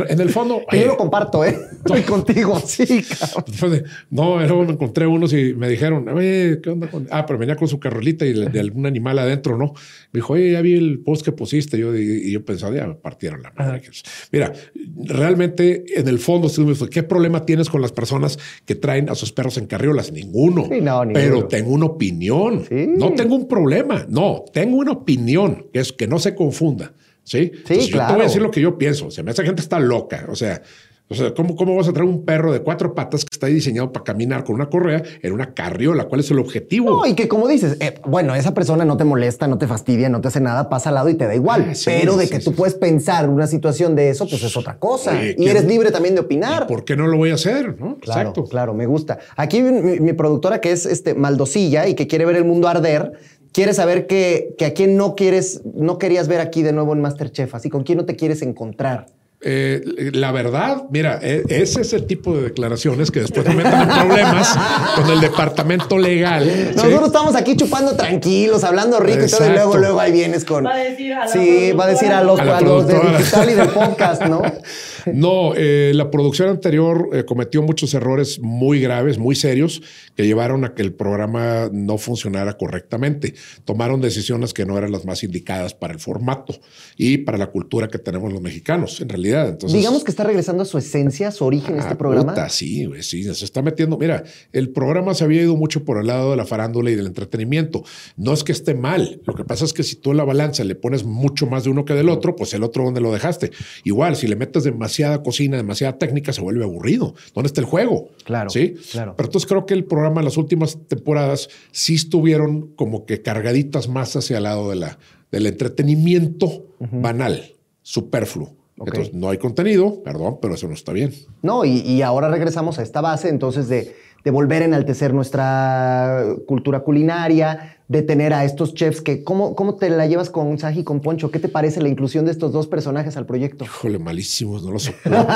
en el fondo. [LAUGHS]
Que yo
eh,
lo comparto, ¿eh? [LAUGHS] Estoy contigo, sí, cabrón.
No, luego me encontré unos y me dijeron, oye, ¿qué onda con...? Ah, pero venía con su carrolita y de, algún animal adentro, ¿no? Me dijo, oye, ya vi el post que pusiste. Yo, y, y yo pensaba, ya me partieron la madre. Mira, realmente, en el fondo, ¿qué problema tienes con las personas que traen a sus perros en carriolas? Ninguno.
Sí, no, ninguno.
Pero tengo una opinión.
Sí.
No tengo un problema. No, tengo una opinión, que es que no se confunda. Sí, Entonces, Yo te
claro.
voy a decir lo que yo pienso. O sea, esa gente está loca. O sea, o sea, ¿cómo, ¿cómo vas a traer un perro de cuatro patas que está diseñado para caminar con una correa en una carriola? ¿Cuál es el objetivo?
No, y que como dices, eh, bueno, esa persona no te molesta, no te fastidia, no te hace nada, pasa al lado y te da igual.
Ah, sí,
pero de
sí,
que
sí.
tú puedes pensar una situación de eso, pues es otra cosa. Y
¿quién-
eres libre también de opinar.
¿Por qué no lo voy a hacer? ¿no?
Claro,
Exacto.
claro, me gusta. Aquí mi, mi productora, que es este Maldosilla y que quiere ver el mundo arder, quiere saber que, que a quién no quieres, no querías ver aquí de nuevo en Masterchef, así con quién no te quieres encontrar.
Eh, la verdad, mira, eh, ese es el tipo de declaraciones que después me meten en problemas [LAUGHS] con el departamento legal. ¿sí?
Nosotros estamos aquí chupando tranquilos, hablando rico y todo, y luego, luego ahí vienes con.
Va a decir a la
sí, va a decir a los,
A
a los de digital y del podcast, ¿no? [LAUGHS] [LAUGHS]
No, eh, la producción anterior eh, cometió muchos errores muy graves, muy serios, que llevaron a que el programa no funcionara correctamente. Tomaron decisiones que no eran las más indicadas para el formato y para la cultura que tenemos los mexicanos, en realidad. Entonces,
Digamos que está regresando a su esencia, a su origen, este
Ah,
programa.
puta, sí, sí, se está metiendo. Mira, el programa se había ido mucho por el lado de la farándula y del entretenimiento. No es que esté mal. Lo que pasa es que si tú en la balanza le pones mucho más de uno que del otro, pues el otro donde lo dejaste. Igual, si le metes demasiada cocina, demasiada técnica, se vuelve aburrido. ¿Dónde está el juego?
Claro,
Sí.
claro.
Pero entonces creo que el programa, las últimas temporadas, sí estuvieron como que cargaditas más hacia el lado de la, del entretenimiento banal, superfluo. Entonces no hay contenido, perdón, pero eso no está bien.
No, y, y ahora regresamos a esta base entonces de, de volver a enaltecer nuestra cultura culinaria, de tener a estos chefs que, ¿cómo, cómo te la llevas con Saji y con Poncho? ¿Qué te parece la inclusión de estos dos personajes al proyecto?
Híjole, malísimos, no lo [LAUGHS] soporto.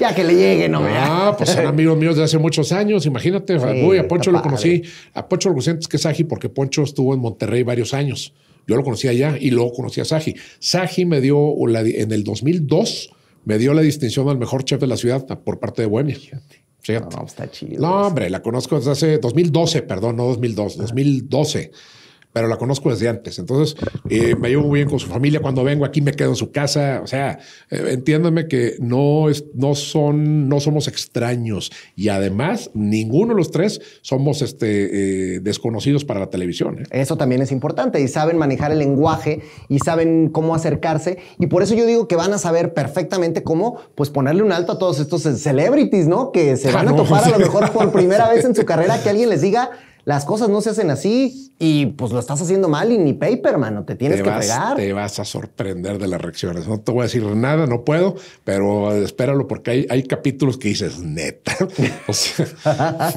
ya que le llegue, no.
Ah, pues son [LAUGHS] amigos míos de hace muchos años, imagínate. Uy, a Poncho lo conocí. A Poncho lo conocí antes que Saji porque Poncho estuvo en Monterrey varios años. Yo lo conocí allá y luego conocí a Saji. Saji me dio la- en el 2002 me dio la distinción al mejor chef de la ciudad por parte de Bohemia. Fíjate.
No, está chido.
No, hombre, la conozco desde hace 2012, perdón, no 2002, 2012. Pero la conozco desde antes. Entonces, eh, me llevo muy bien con su familia. Cuando vengo aquí me quedo en su casa. O sea, eh, entiéndame que no, es, no, son, no somos extraños. Y además, ninguno de los tres somos este, eh, desconocidos para la televisión. ¿eh?
Eso también es importante y saben manejar el lenguaje y saben cómo acercarse y por eso yo digo que van a saber perfectamente cómo pues ponerle un alto a todos estos celebrities, ¿no? Que se
Ah,
van a topar a lo mejor por primera [LAUGHS] vez en su carrera que alguien les diga las cosas no se hacen así y pues lo estás haciendo mal y ni paper, mano, te tienes
te
que
vas,
fregar.
te vas a sorprender de las reacciones. No te voy a decir nada, no puedo, pero espéralo porque hay, hay capítulos que dices neta. [LAUGHS] O sea,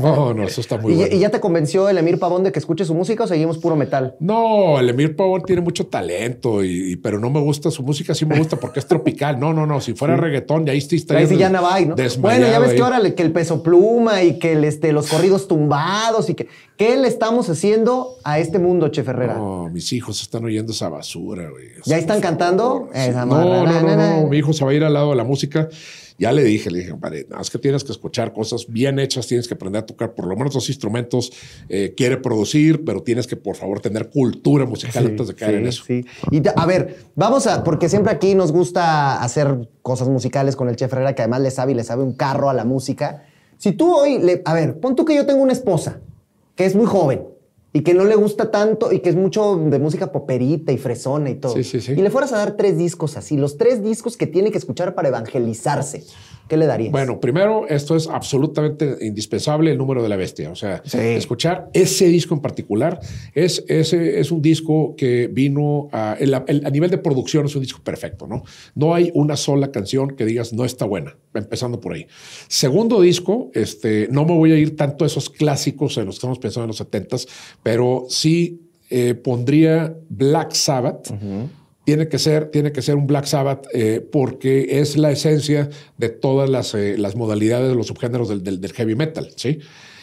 no, no, eso está muy
¿Y,
bueno.
y ya te convenció el Emir Pavón de que escuche su música o seguimos puro metal?
No, el Emir Pavón tiene mucho talento, y, y- pero no me gusta su música, sí me gusta porque es tropical. No, no, no. Si fuera [LAUGHS] reggaetón, ya ahí sí estaría
Ahí sí ya no va, ¿no?
desmayado
Bueno, ya ves
ahí.
que ahora que el peso pluma y que el, este, los corridos tumbados y que ¿qué le estamos haciendo a este mundo, Che Ferrera?
No, mis hijos están oyendo esa basura, güey.
¿Ya están cantando? Esa
No, no, no, no. Mi hijo se va a ir al lado de la música. Ya le dije, le dije, compadre, es que tienes que escuchar cosas bien hechas, tienes que aprender a tocar por lo menos dos instrumentos. eh, quiere producir, pero tienes que, por favor, tener cultura musical antes de caer
Sí,
en eso.
sí. Y a ver, vamos a, porque siempre aquí nos gusta hacer cosas musicales con el Chef Herrera, que además le sabe y le sabe un carro a la música. Si tú hoy, le, a ver, pon tú que yo tengo una esposa que es muy joven y que no le gusta tanto y que es mucho de música poperita y fresona y todo.
Sí, sí, sí.
Y le fueras a dar tres discos así, los tres discos que tiene que escuchar para evangelizarse, ¿qué le darías?
Bueno, primero, esto es absolutamente indispensable, el número de la bestia. O sea,
Sí.
escuchar ese disco en particular es, ese es un disco que vino a, el- el- a nivel de producción, es un disco perfecto, ¿no? No hay una sola canción que digas no está buena, empezando por ahí. Segundo disco, este, no me voy a ir tanto a esos clásicos en los que estamos pensando en los 70s, pero sí eh, pondría Black Sabbath. Tiene que ser, tiene que ser un Black Sabbath eh, porque es la esencia de todas las, eh, las modalidades de los subgéneros del, del- del heavy metal, ¿sí?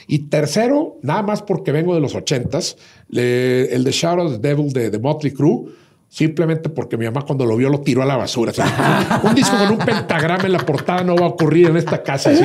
Y tercero, nada más porque vengo de los ochentas, le- el de Shout of the Devil de, de Motley Crue, simplemente porque mi mamá cuando lo vio lo tiró a la basura. así. [LAUGHS] un disco con un pentagrama en la portada no va a ocurrir en esta casa. así.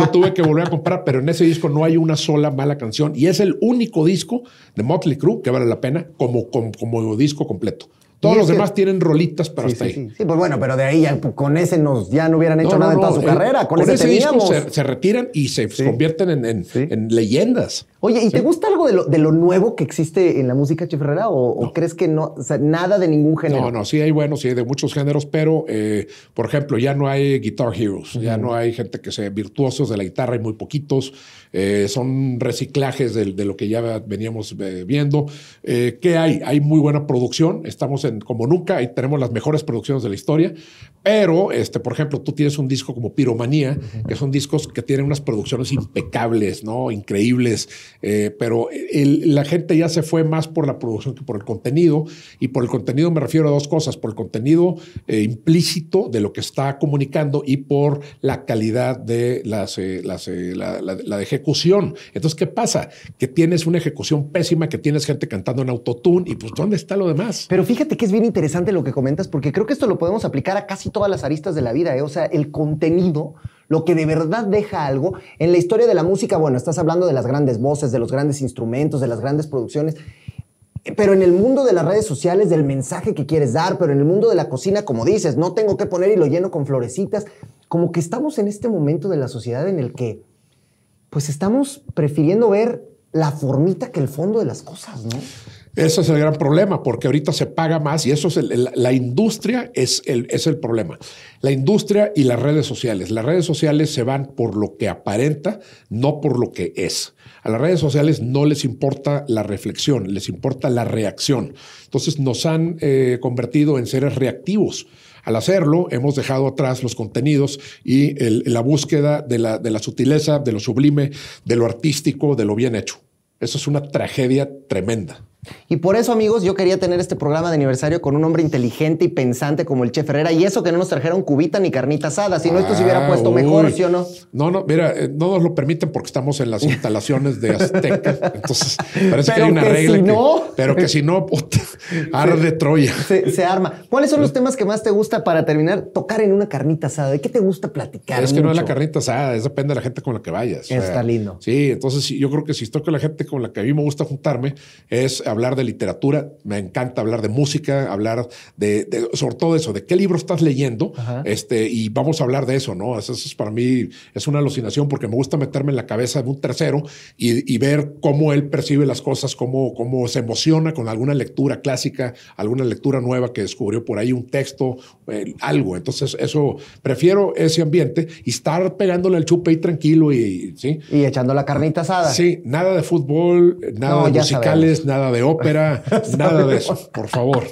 Lo tuve que volver a comprar, pero en ese disco no hay una sola mala canción y es el único disco de Motley Crue que vale la pena como, como, como disco completo. Todos los
que-
demás tienen rolitas, pero
sí,
hasta
sí,
ahí.
sí. Sí, pues bueno, pero de ahí ya, con ese nos ya no hubieran hecho
No,
nada
no,
en toda
no,
su carrera. Con, ese,
disco
teníamos.
se, se retiran y se convierten en, en-
Sí.
en leyendas.
Oye, ¿y te gusta algo de lo, de lo nuevo que existe en la música Chef Herrera? ¿O, o crees que no? O sea, nada de ningún género.
No, no, sí hay buenos, sí hay de muchos géneros, pero eh, por ejemplo, ya no hay Guitar Heroes, ya no hay gente que sea virtuosos de la guitarra, hay muy poquitos, eh, son reciclajes de, de lo que ya veníamos eh, viendo. Eh, ¿Qué hay? Hay muy buena producción, estamos en como nunca, ahí tenemos las mejores producciones de la historia, pero, este, por ejemplo, tú tienes un disco como Piromanía, que son discos que tienen unas producciones impecables, ¿no? Increíbles, eh, pero el- la gente ya se fue más por la producción que por el contenido, y por el contenido me refiero a dos cosas, por el contenido eh, implícito de lo que está comunicando y por la calidad de las, eh, las, la, la- ejecución. Entonces, ¿qué pasa? Que tienes una ejecución pésima, que tienes gente cantando en autotune, y pues, ¿dónde está lo demás?
Pero fíjate que es bien interesante lo que comentas, porque creo que esto lo podemos aplicar a casi todas las aristas de la vida. ¿eh? O sea, el contenido, lo que de verdad deja algo. En la historia de la música, bueno, estás hablando de las grandes voces, de los grandes instrumentos, de las grandes producciones. Pero en el mundo de las redes sociales, del mensaje que quieres dar, pero en el mundo de la cocina, como dices, no tengo que poner y lo lleno con florecitas. Como que estamos en este momento de la sociedad en el que, pues estamos prefiriendo ver la formita que el fondo de las cosas, ¿no?
Ese es el gran problema, porque ahorita se paga más y eso es la industria es el, es el problema. La industria y las redes sociales. Las redes sociales se van por lo que aparenta, no por lo que es. A las redes sociales no les importa la reflexión, les importa la reacción. Entonces nos han eh, convertido en seres reactivos. Al hacerlo, hemos dejado atrás los contenidos y la búsqueda de la, de la sutileza, de lo sublime, de lo artístico, de lo bien hecho. Eso es una tragedia tremenda.
Y por eso, amigos, yo quería tener este programa de aniversario con un hombre inteligente y pensante como el Chef Herrera. Y eso que no nos trajeron cubita ni carnita asada. Si no, esto se hubiera
Ah,
puesto
uy.
mejor, ¿sí o no?
No, no, mira, eh, no nos lo permiten porque estamos en las instalaciones de Azteca. [LAUGHS] Entonces, parece que hay una
que
regla.
si
que-
no-
pero que si no, puta, [LAUGHS] arde Troya.
Se, se arma. ¿Cuáles son los temas que más te gusta para terminar? Tocar en una carnita asada. ¿De qué te gusta platicar?
Es que no es la carnita asada, es depende de la gente con la que vayas.
Está lindo.
Sí, entonces yo creo que si estoy con la gente con la que a mí me gusta juntarme es hablar de literatura. Me encanta hablar de música, hablar de, de- sobre todo eso, de qué libro estás leyendo. Este, y vamos a hablar de eso, ¿no? Eso, eso es para mí, es una alucinación porque me gusta meterme en la cabeza de un tercero y, y ver cómo él percibe las cosas, cómo, cómo se emociona con alguna lectura clásica, alguna lectura nueva que descubrió por ahí, un texto, eh, algo. Entonces, eso, prefiero ese ambiente y estar pegándole al chupe ahí tranquilo y, ¿sí?
Y echando la carnita asada.
Sí, nada de fútbol, nada
No,
de musicales, nada de ópera, [LAUGHS] nada de eso, por favor.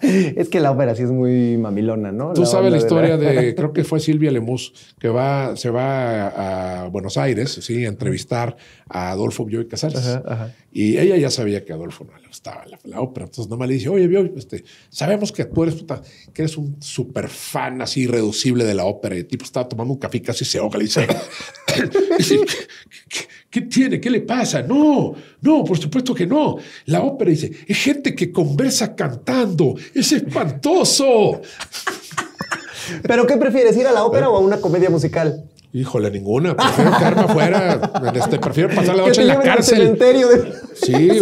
Es que la ópera sí es muy mamilona, ¿no?
Tú sabes la historia de, [LAUGHS] creo que fue Silvia Lemus, que va, se va a, a Buenos Aires, sí, a entrevistar a Adolfo Bioy Casares.
Ajá, ajá.
Y ella ya sabía que a Adolfo no le gustaba la, ópera. Entonces nomás le dice, oye, Bioy, este, sabemos que tú eres, puta, que eres un súper fan así irreducible de la ópera. Y el tipo estaba tomando un café y casi se ahoga. Le dice, dice, ¿qué, qué- qué tiene? ¿Qué le pasa? No, no, por supuesto que no. La ópera dice, es gente que conversa cantando. Es espantoso.
¿Pero qué prefieres, ir a la ópera o a una comedia musical?
Híjole, ninguna. Prefiero quedarme afuera. Este, prefiero pasar la noche en la cárcel.
cementerio de-
Sí.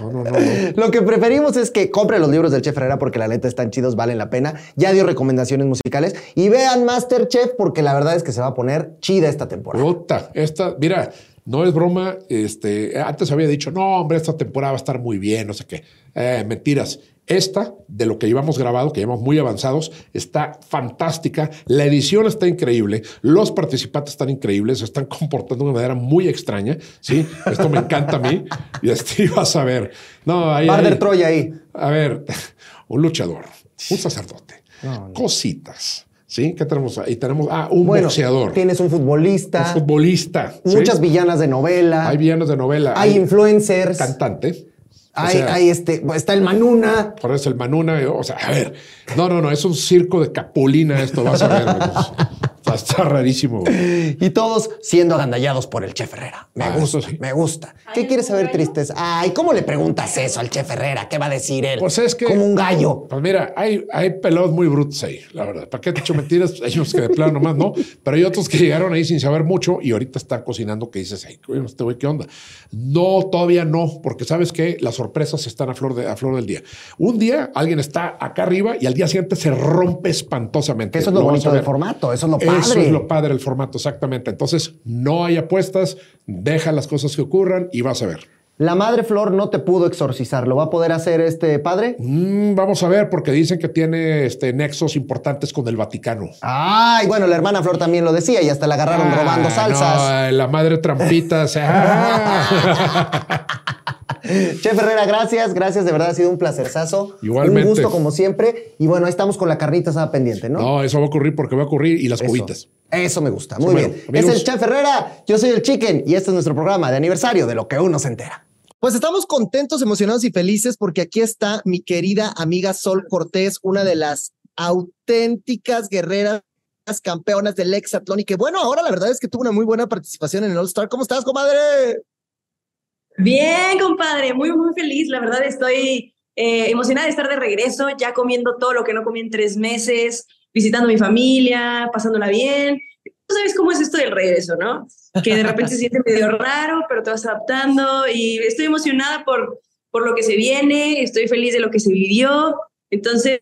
No, no, no, no.
Lo que preferimos es que compren los libros del Chef Herrera porque la neta están chidos, valen la pena. Ya dio recomendaciones musicales y vean Masterchef porque la verdad es que se va a poner chida esta temporada.
Puta, esta, mira, no es broma. Este, antes había dicho, no, hombre, esta temporada va a estar muy bien, no sé qué. Eh, mentiras. Esta, de lo que llevamos grabado, que llevamos muy avanzados, está fantástica. La edición está increíble. Los participantes están increíbles. Se están [LAUGHS] comportando de una manera muy extraña. Sí, esto me encanta a mí. Y así vas a ver. No, ahí, ahí-
Troya ahí.
A ver, [LAUGHS] un luchador, un sacerdote, cositas. ¿Sí? ¿Qué tenemos ahí? Tenemos, ah, un
Bueno,
boxeador,
tienes un futbolista,
un futbolista. ¿sí?
muchas villanas de novela,
Hay villanos de novela.
hay influencers,
O sea,
hay este, está el Manuna.
Por eso el Manuna, o sea, a ver, no, no, no, es un circo de capulina esto, vas a ver. Está, está rarísimo. güey. [LAUGHS]
Y todos siendo agandallados por el Chef Herrera. Me
Ah,
gusta,
sí.
me gusta. ¿Qué quieres
¿como un
saber,
gallo?
tristeza? Ay, ¿cómo le preguntas eso al Chef Herrera? ¿Qué va a decir él?
Pues es que-
Como un gallo.
Pues mira, hay, hay pelados muy brutos ahí, la verdad. ¿Para qué te echo mentiras? Hay unos que de plano nomás no, pero hay otros que llegaron ahí sin saber mucho y ahorita están cocinando que dices, ay, este güey, ¿qué onda? No, todavía no, porque sabes que las sorpresas están a flor, de, a flor del día. Un día alguien está acá arriba y al día siguiente se rompe espantosamente.
Eso es lo, bonito del formato, eso es lo padre.
Eso es lo padre del formato, exactamente. Entonces, no hay apuestas, deja las cosas que ocurran y vas a ver.
La madre Flor no te pudo exorcizar. ¿Lo va a poder hacer este padre?
Mm, vamos a ver, porque dicen que tiene este, nexos importantes con el Vaticano.
Ay, bueno, la hermana Flor también lo decía y hasta la agarraron
Ah,
robando salsas.
no, la madre trampita. o sea, [LAUGHS] ah.
Chef Herrera, gracias, gracias, de verdad ha sido un placerzazo.
Igualmente.
Un gusto como siempre. Y bueno, ahí estamos con la carnita asada pendiente, ¿no?
no, eso va a ocurrir porque va a ocurrir y las
Eso.
cubitas.
Eso me gusta, muy
Bueno,
bien.
amigos.
Es el Chef Herrera, yo soy el Chicken y este es nuestro programa de aniversario de lo que uno se entera.
Pues estamos contentos, emocionados y felices porque aquí está mi querida amiga Sol Cortés, una de las auténticas guerreras campeonas del hexatlón y que bueno, ahora la verdad es que tuvo una muy buena participación en el All Star. ¿Cómo estás, comadre?
Bien, compadre, muy, muy feliz. La verdad estoy eh, emocionada de estar de regreso, ya comiendo todo lo que no comí en tres meses, visitando a mi familia, pasándola bien. Sabes cómo es esto del regreso, ¿no? Que de repente se siente medio raro, pero te vas adaptando y estoy emocionada por, por lo que se viene, estoy feliz de lo que se vivió. Entonces,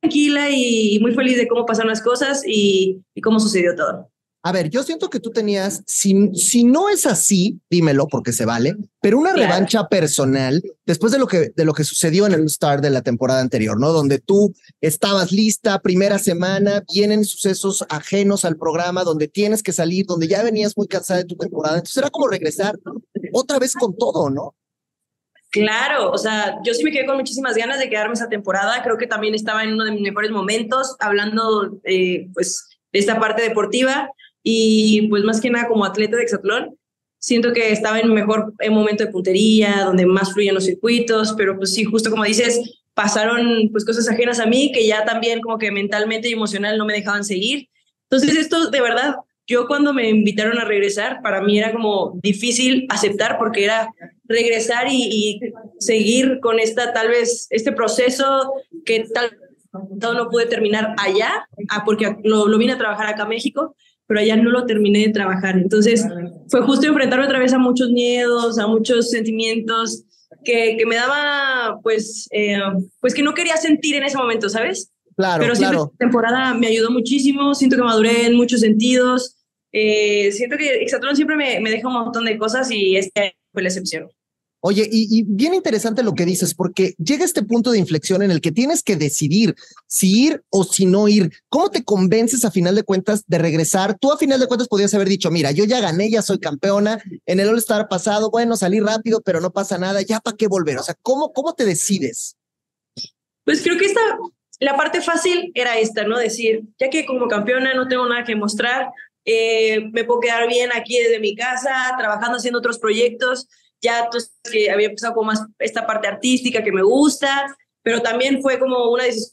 tranquila y muy feliz de cómo pasaron las cosas y, y cómo sucedió todo.
A ver, yo siento que tú tenías, si, si no es así, dímelo porque se vale, pero una
Claro.
revancha personal después de lo que de lo que sucedió en el Star de la temporada anterior, ¿no? Donde tú estabas lista, primera semana, vienen sucesos ajenos al programa, donde tienes que salir, donde ya venías muy cansada de tu temporada. Entonces era como regresar otra vez con todo, ¿no?
Claro, o sea, yo sí me quedé con muchísimas ganas de quedarme esa temporada. Creo que también estaba en uno de mis mejores momentos, hablando eh, pues de esta parte deportiva y pues más que nada como atleta de hexatlón. Siento que estaba en mejor eh, momento de puntería, donde más fluyen los circuitos, pero pues sí, justo como dices, pasaron pues cosas ajenas a mí que ya también como que mentalmente y emocional no me dejaban seguir. Entonces esto de verdad, yo cuando me invitaron a regresar, para mí era como difícil aceptar porque era regresar y, y seguir con esta tal vez este proceso que tal no pude terminar allá, ah, porque lo, lo vine a trabajar acá a México, pero allá no lo terminé de trabajar. Entonces fue justo enfrentarme otra vez a muchos miedos, a muchos sentimientos que, que me daba, pues, eh, pues que no quería sentir en ese momento, ¿sabes?
Claro,
pero siento
claro.
esta temporada me ayudó muchísimo, siento que maduré en muchos sentidos, eh, siento que Exatlón siempre me, me deja un montón de cosas y este fue la excepción.
Oye, y, bien interesante lo que dices, porque llega este punto de inflexión en el que tienes que decidir si ir o si no ir. ¿Cómo te convences a final de cuentas de regresar? Tú a final de cuentas podías haber dicho, mira, yo ya gané, ya soy campeona en el All Star pasado, bueno, salí rápido, pero no pasa nada, ya para qué volver. O sea, ¿cómo, cómo te decides?
Pues creo que esta, la parte fácil era esta, ¿no? Decir, ya que como campeona no tengo nada que mostrar, eh, me puedo quedar bien aquí desde mi casa, trabajando, haciendo otros proyectos. Ya sabes que había empezado con más esta parte artística que me gusta, pero también fue como una decisión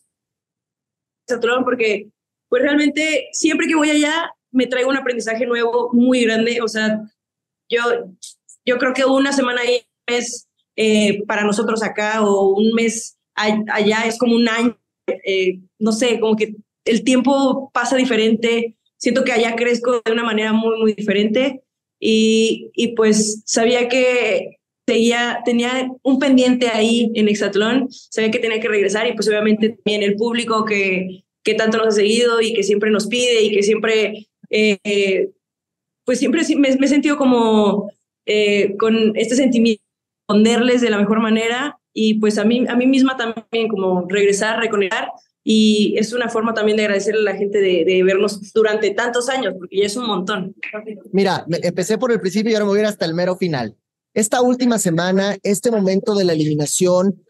porque pues realmente siempre que voy allá me traigo un aprendizaje nuevo muy grande. O sea, yo, yo creo que una semana ahí es eh, para nosotros acá o un mes allá es como un año. eh, no sé, como que el tiempo pasa diferente. Siento que allá crezco de una manera muy, muy diferente. Y, y pues sabía que seguía, tenía un pendiente ahí en Exatlón, sabía que tenía que regresar y pues obviamente también el público que, que tanto nos ha seguido y que siempre nos pide y que siempre, eh, pues siempre me, me, he sentido como eh, con este sentimiento, responderles de la mejor manera y pues a mí, a mí misma también como regresar, reconectar y es una forma también de agradecerle a la gente de, de, vernos durante tantos años, porque ya es un montón.
Mira, empecé por el principio y ahora me voy a ir hasta el mero final. Esta última semana, este momento de la eliminación,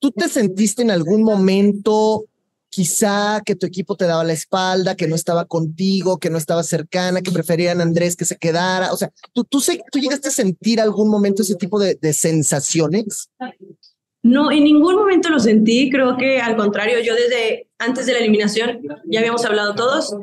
¿tú te sentiste en algún momento quizá que tu equipo te daba la espalda, que no estaba contigo, que no estaba cercana, que preferían a Andrés que se quedara? O sea, ¿tú, tú, tú llegaste a sentir algún momento ese tipo de, de sensaciones?
No, en ningún momento lo sentí, creo que al contrario, yo desde antes de la eliminación ya habíamos hablado todos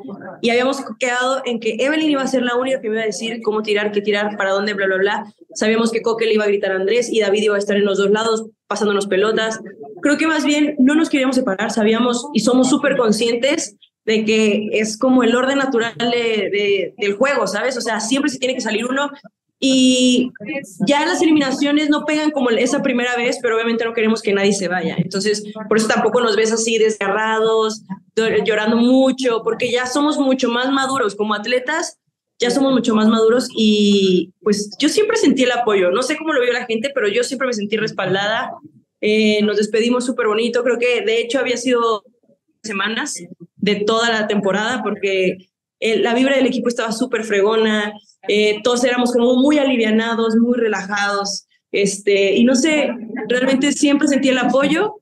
y habíamos quedado en que Evelyn iba a ser la única que me iba a decir cómo tirar, qué tirar, para dónde, bla, bla, bla. Sabíamos que Coque le iba a gritar a Andrés y David iba a estar en los dos lados pasándonos pelotas. Creo que más bien no nos queríamos separar, sabíamos y somos súper conscientes de que es como el orden natural de, de, del juego, ¿sabes? O sea, siempre se tiene que salir uno y ya las eliminaciones no pegan como esa primera vez, pero obviamente no queremos que nadie se vaya. Entonces, por eso tampoco nos ves así desgarrados, llorando mucho, porque ya somos mucho más maduros como atletas, ya somos mucho más maduros y pues yo siempre sentí el apoyo. No sé cómo lo vio la gente, pero yo siempre me sentí respaldada. Eh, nos despedimos súper bonito, creo que de hecho había sido semanas de toda la temporada porque la vibra del equipo estaba súper fregona, eh, todos éramos como muy alivianados, muy relajados, este, y no sé, realmente siempre sentí el apoyo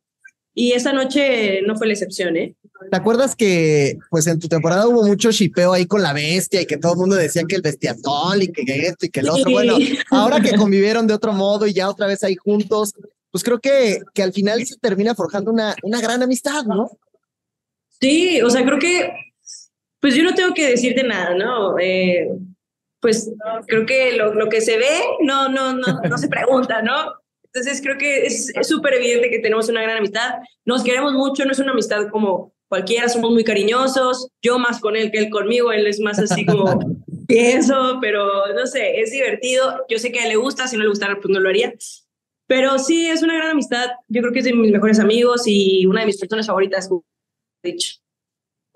y esa noche no fue la excepción, ¿eh?
¿Te acuerdas que pues en tu temporada hubo mucho shipeo ahí con la bestia y que todo el mundo decía que el bestiatol y que esto y que el otro? Bueno, [LAUGHS] ahora que convivieron de otro modo y ya otra vez ahí juntos, pues creo que, que al final se termina forjando una, una gran amistad, ¿no?
Sí, o sea, creo que pues yo no tengo que decirte nada, ¿no? Eh, pues creo que lo, lo, que se ve no, no, no, no se pregunta, ¿no? Entonces creo que es súper evidente que tenemos una gran amistad. Nos queremos mucho, no es una amistad como cualquiera, somos muy cariñosos. Yo más con él que él conmigo, él es más así como [LAUGHS] pienso, pero no sé, es divertido. Yo sé que a él le gusta, si no le gustara, pues no lo haría. Pero sí, es una gran amistad. Yo creo que es de mis mejores amigos y una de mis personas favoritas, dicho.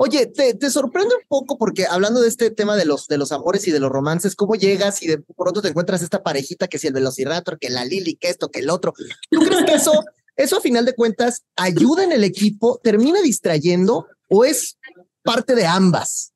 Oye, te, sorprende un poco porque hablando de este tema de los, de los amores y de los romances, ¿cómo llegas y de pronto te encuentras esta parejita que si el Velociraptor, que la Lili, que esto, que el otro? ¿Tú crees que eso, eso a final de cuentas ayuda en el equipo, termina distrayendo o es parte de ambas?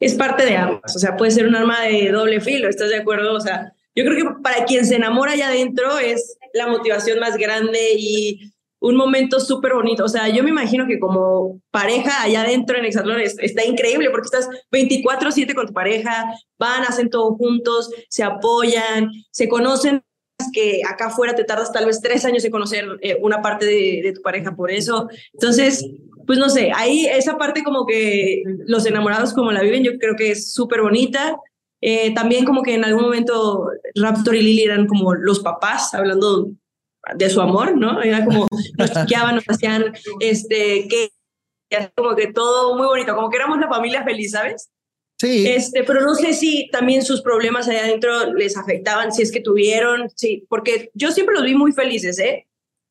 Es parte de ambas, o sea, puede ser un arma de doble filo, ¿estás de acuerdo? O sea, yo creo que para quien se enamora allá adentro es la motivación más grande y un momento súper bonito. O sea, yo me imagino que como pareja allá adentro en Exatlón está increíble porque estás 24/7 con tu pareja, van, hacen todo juntos, se apoyan, se conocen que acá afuera te tardas tal vez tres años en conocer eh, una parte de, de, tu pareja por eso. Entonces, pues no sé, ahí esa parte como que los enamorados como la viven, yo creo que es súper bonita. Eh, también como que en algún momento Raptor y Lily eran como los papás, hablando de su amor, ¿no? Era como, nos chiqueaban, nos hacían, este, que, como que todo muy bonito, como que éramos la familia feliz, ¿sabes?
Sí.
Este, pero no sé si también sus problemas allá adentro les afectaban, si es que tuvieron, sí, porque yo siempre los vi muy felices, ¿eh?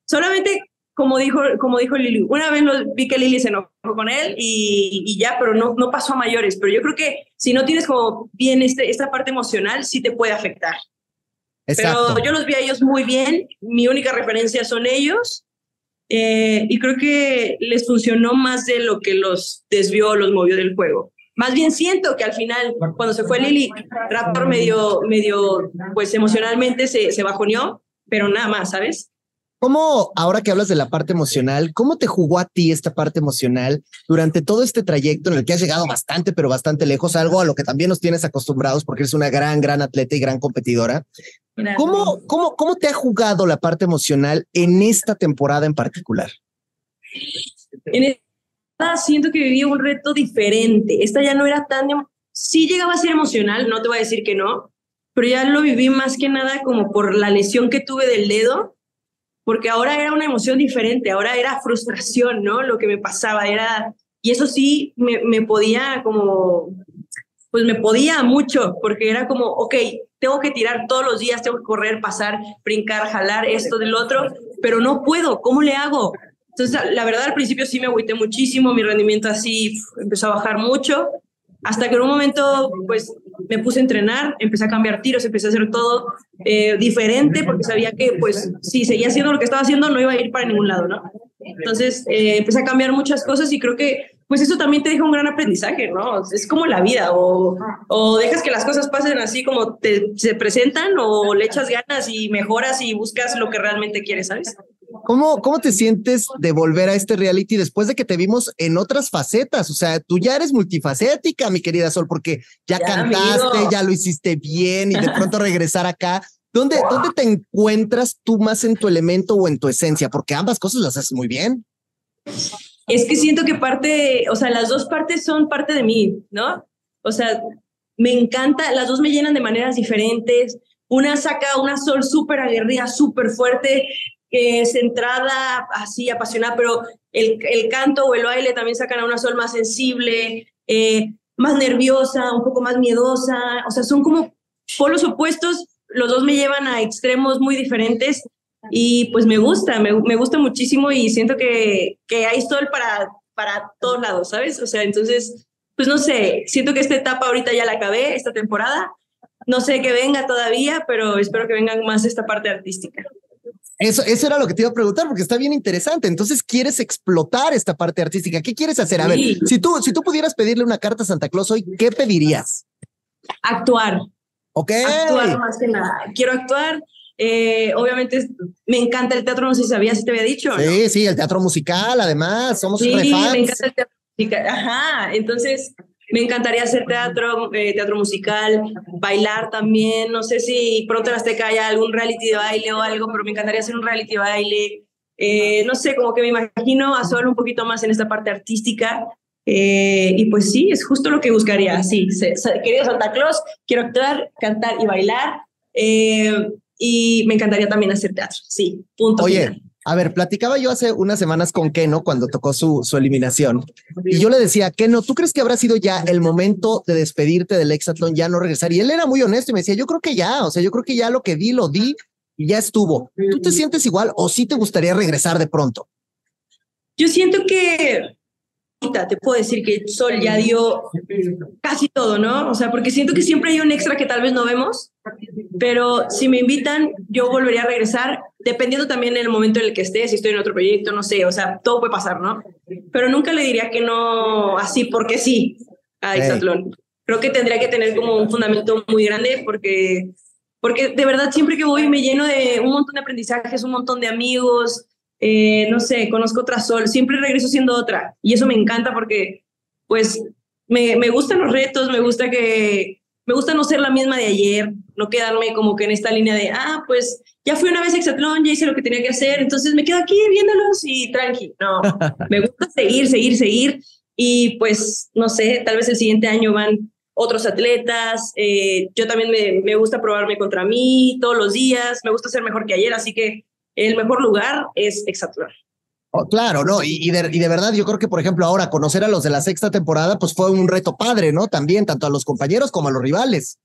Solamente, como dijo, como dijo Lili, una vez vi que Lili se enojó con él y, y, ya, pero no, no pasó a mayores. Pero yo creo que si no tienes como bien este, esta parte emocional, sí te puede afectar. Exacto. Pero yo los vi a ellos muy bien, mi única referencia son ellos, eh, y creo que les funcionó más de lo que los desvió, los movió del juego. Más bien siento que al final, cuando se fue Lili, Raptor medio, medio pues emocionalmente se, se bajoneó, pero nada más, ¿sabes?
¿Cómo, ahora que hablas de la parte emocional, cómo te jugó a ti esta parte emocional durante todo este trayecto en el que has llegado bastante, pero bastante lejos, algo a lo que también nos tienes acostumbrados porque eres una gran, gran atleta y gran competidora? ¿Cómo, cómo, ¿Cómo te ha jugado la parte emocional en esta temporada en particular?
En esta siento que viví un reto diferente. Esta ya no era tan... Sí llegaba a ser emocional, no te voy a decir que no, pero ya lo viví más que nada como por la lesión que tuve del dedo porque ahora era una emoción diferente, ahora era frustración, ¿no? Lo que me pasaba era, y eso sí me, podía como, pues me podía mucho, porque era como, ok, tengo que tirar todos los días, tengo que correr, pasar, brincar, jalar esto del otro, pero no puedo, ¿cómo le hago? Entonces, la verdad, al principio sí me agüité muchísimo, mi rendimiento así empezó a bajar mucho, hasta que en un momento, pues, me puse a entrenar, empecé a cambiar tiros, empecé a hacer todo eh, diferente, porque sabía que, pues, si seguía haciendo lo que estaba haciendo, no iba a ir para ningún lado, ¿no? Entonces, eh, empecé a cambiar muchas cosas y creo que pues eso también te deja un gran aprendizaje, ¿no? Es como la vida, o, o dejas que las cosas pasen así como te, se presentan, o le echas ganas y mejoras y buscas lo que realmente quieres, ¿sabes?
¿Cómo, ¿Cómo te sientes de volver a este reality después de que te vimos en otras facetas? O sea, tú ya eres multifacética, mi querida Sol, porque ya, ya cantaste, amigo. ya lo hiciste bien y de pronto [LAUGHS] regresar acá. ¿Dónde, ¿Dónde te encuentras tú más en tu elemento o en tu esencia? Porque ambas cosas las haces muy bien
es que siento que parte, o sea, las dos partes son parte de mí, ¿no? O sea, me encanta, las dos me llenan de maneras diferentes. Una saca una sol súper aguerrida, súper fuerte, eh, centrada, así apasionada, pero el, el, canto o el baile también sacan a una sol más sensible, eh, más nerviosa, un poco más miedosa. O sea, son como polos opuestos. Los dos me llevan a extremos muy diferentes y pues me gusta, me, me, gusta muchísimo y siento que, que hay sol para, para todos lados, ¿sabes? O sea, entonces, pues no sé, siento que esta etapa ahorita ya la acabé, esta temporada. No sé que venga todavía, pero espero que vengan más esta parte artística.
Eso, eso era lo que te iba a preguntar, porque está bien interesante. Entonces, ¿quieres explotar esta parte artística? ¿Qué quieres hacer? A ver, si tú, si tú pudieras pedirle una carta a Santa Claus hoy, ¿qué pedirías?
Actuar.
Ok.
Actuar más que nada. Quiero actuar, eh, obviamente me encanta el teatro, no sé si sabías, si te había dicho.
Sí, ¿no? sí, el teatro musical, además, somos
Sí, me encanta el teatro musical. Ajá, entonces me encantaría hacer teatro, eh, teatro musical, bailar también. No sé si pronto en Azteca haya algún reality de baile o algo, pero me encantaría hacer un reality de baile. Eh, no sé, como que me imagino a Sol un poquito más en esta parte artística. Eh, y pues sí, es justo lo que buscaría. Sí, se, querido Santa Claus, quiero actuar, cantar y bailar. Y me encantaría también hacer teatro. Sí, punto.
Oye,
final.
A ver, platicaba yo hace unas semanas con Keno cuando tocó su, su eliminación y yo le decía, Keno, ¿tú crees que habrá sido ya el momento de despedirte del Hexatlón, ya no regresar? Y él era muy honesto y me decía, yo creo que ya, o sea, yo creo que ya lo que di, lo di y ya estuvo. ¿Tú te sientes igual o sí te gustaría regresar de pronto?
Yo siento que te puedo decir que Sol ya dio casi todo, ¿no? O sea, porque siento que siempre hay un extra que tal vez no vemos, pero si me invitan, yo volvería a regresar, dependiendo también del momento en el que esté, si estoy en otro proyecto, no sé, o sea, todo puede pasar, ¿no? Pero nunca le diría que no así porque sí a Exatlón. Creo que tendría que tener como un fundamento muy grande porque, porque de verdad siempre que voy me lleno de un montón de aprendizajes, un montón de amigos, eh, no sé, conozco otra Sol, siempre regreso siendo otra. Y eso me encanta porque, pues, me, me gustan los retos, me gusta que, me gusta no ser la misma de ayer, no quedarme como que en esta línea de, ah, pues, ya fui una vez a Exatlón, ya hice lo que tenía que hacer, entonces me quedo aquí viéndolos y tranqui. No, [LAUGHS] me gusta seguir, seguir, seguir. Y pues, no sé, tal vez el siguiente año van otros atletas. Eh, yo también me, me gusta probarme contra mí todos los días, me gusta ser mejor que ayer, así que el mejor lugar es Exatlón.
Oh, claro, no, y, y, de, y, de, verdad yo creo que, por ejemplo, ahora conocer a los de la sexta temporada, pues fue un reto padre, ¿no? También, tanto a los compañeros como a los rivales.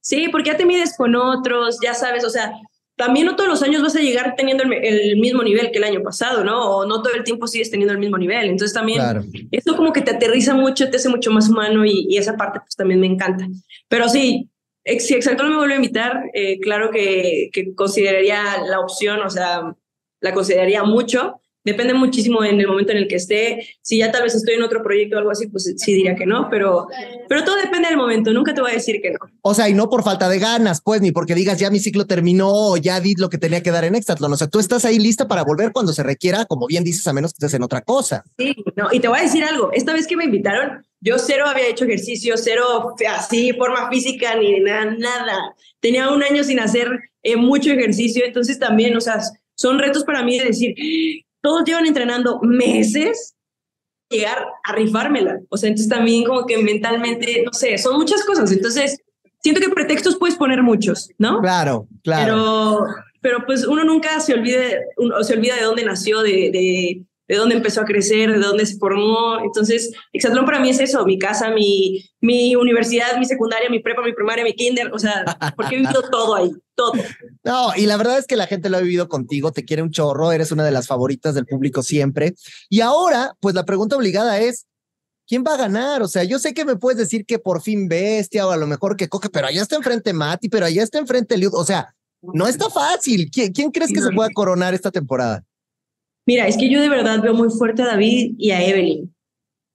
Sí, porque ya te mides con otros, ya sabes, o sea, también no todos los años vas a llegar teniendo el, el mismo nivel que el año pasado, ¿no? O no todo el tiempo sigues teniendo el mismo nivel. Entonces también claro. eso como que te aterriza mucho, te hace mucho más humano y, y esa parte pues también me encanta. Pero sí, si Exacto me vuelve a invitar, eh, claro que, que, consideraría la opción, o sea, la consideraría mucho. Depende muchísimo en el momento en el que esté. Si ya tal vez estoy en otro proyecto o algo así, pues sí diría que no, pero, pero todo depende del momento. Nunca te voy a decir que no.
O sea, y no por falta de ganas, pues, ni porque digas ya mi ciclo terminó o ya di lo que tenía que dar en Exatlón. O sea, tú estás ahí lista para volver cuando se requiera, como bien dices, a menos que estés en otra cosa.
Sí, no, y te voy a decir algo. Esta vez que me invitaron, yo cero había hecho ejercicio, cero así, forma física, ni nada, nada. Tenía un año sin hacer eh, mucho ejercicio, entonces también, o sea, son retos para mí de decir, todos llevan entrenando meses llegar a rifármela. O sea, entonces también como que mentalmente, no sé, son muchas cosas. Entonces, siento que pretextos puedes poner muchos, ¿no?
Claro, claro.
Pero, pero pues uno nunca se olvida, uno, se olvida de dónde nació, de, de de dónde empezó a crecer, de dónde se formó. Entonces, Exatlón para mí es eso, mi casa, mi, mi universidad, mi secundaria, mi prepa, mi primaria, mi kinder, o sea, porque he vivido [LAUGHS] todo ahí, todo.
No, y la verdad es que la gente lo ha vivido contigo, te quiere un chorro, eres una de las favoritas del público siempre. Y ahora, pues la pregunta obligada es, ¿quién va a ganar? O sea, yo sé que me puedes decir que por fin Bestia o a lo mejor que Coque, pero allá está enfrente Mati, pero allá está enfrente Liud. O sea, no está fácil. ¿Quién, quién crees que se pueda coronar esta temporada?
Mira, es que yo de verdad veo muy fuerte a David y a Evelyn.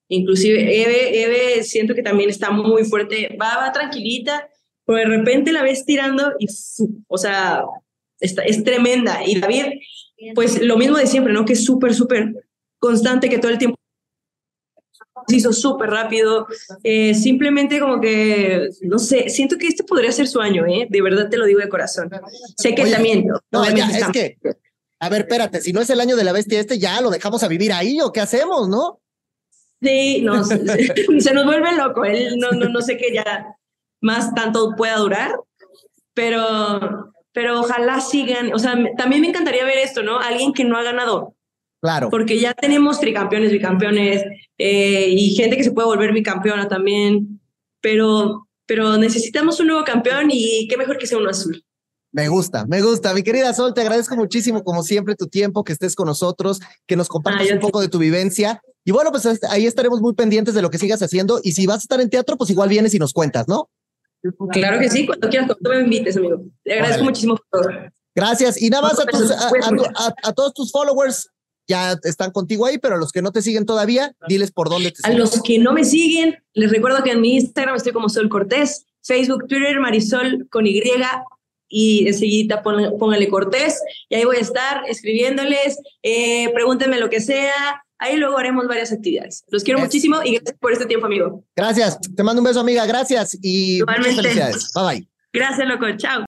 Inclusive Eve, Eve siento que también está muy fuerte, va, va tranquilita, pero de repente la ves tirando y, o sea, está, es tremenda. Y David, pues lo mismo de siempre, ¿no? Que es súper, súper constante, que todo el tiempo se hizo súper rápido. Eh, simplemente como que, no sé, siento que este podría ser su año, ¿eh? De verdad te lo digo de corazón. Sé que también.
No, ya, es que, a ver, espérate, si no es el año de la bestia este, ya lo dejamos a vivir ahí o qué hacemos, ¿no?
Sí, [LAUGHS] se nos vuelve loco. Él no, no, no sé qué ya más tanto pueda durar, pero, pero ojalá sigan. O sea, también me encantaría ver esto, ¿no? Alguien que no ha ganado
Claro.
Porque ya tenemos tricampeones, bicampeones eh, y gente que se puede volver bicampeona también, pero, pero necesitamos un nuevo campeón y qué mejor que sea uno azul.
Me gusta, me gusta. Mi querida Sol, te agradezco muchísimo, como siempre, tu tiempo, que estés con nosotros, que nos compartas un poco de tu vivencia. Y bueno, pues ahí estaremos muy pendientes de lo que sigas haciendo. Y si vas a estar en teatro, pues igual vienes y nos cuentas, ¿no?
Claro que sí, cuando quieras, cuando me invites, amigo. Te agradezco muchísimo por todo.
Gracias. Y nada más a, tus, a, a, a, todos tus followers, ya están contigo ahí, pero a los que no te siguen todavía, diles por dónde te
siguen. A los que no me siguen, les recuerdo que en mi Instagram estoy como Sol Cortés, Facebook, Twitter, Marisol con Y y enseguida póngale Cortés y ahí voy a estar escribiéndoles, eh, pregúntenme lo que sea, ahí luego haremos varias actividades. Los quiero es. muchísimo y gracias por este tiempo, amigo.
Gracias, te mando un beso, amiga, gracias y
Igualmente.
felicidades. Bye bye.
Gracias, loco, chao.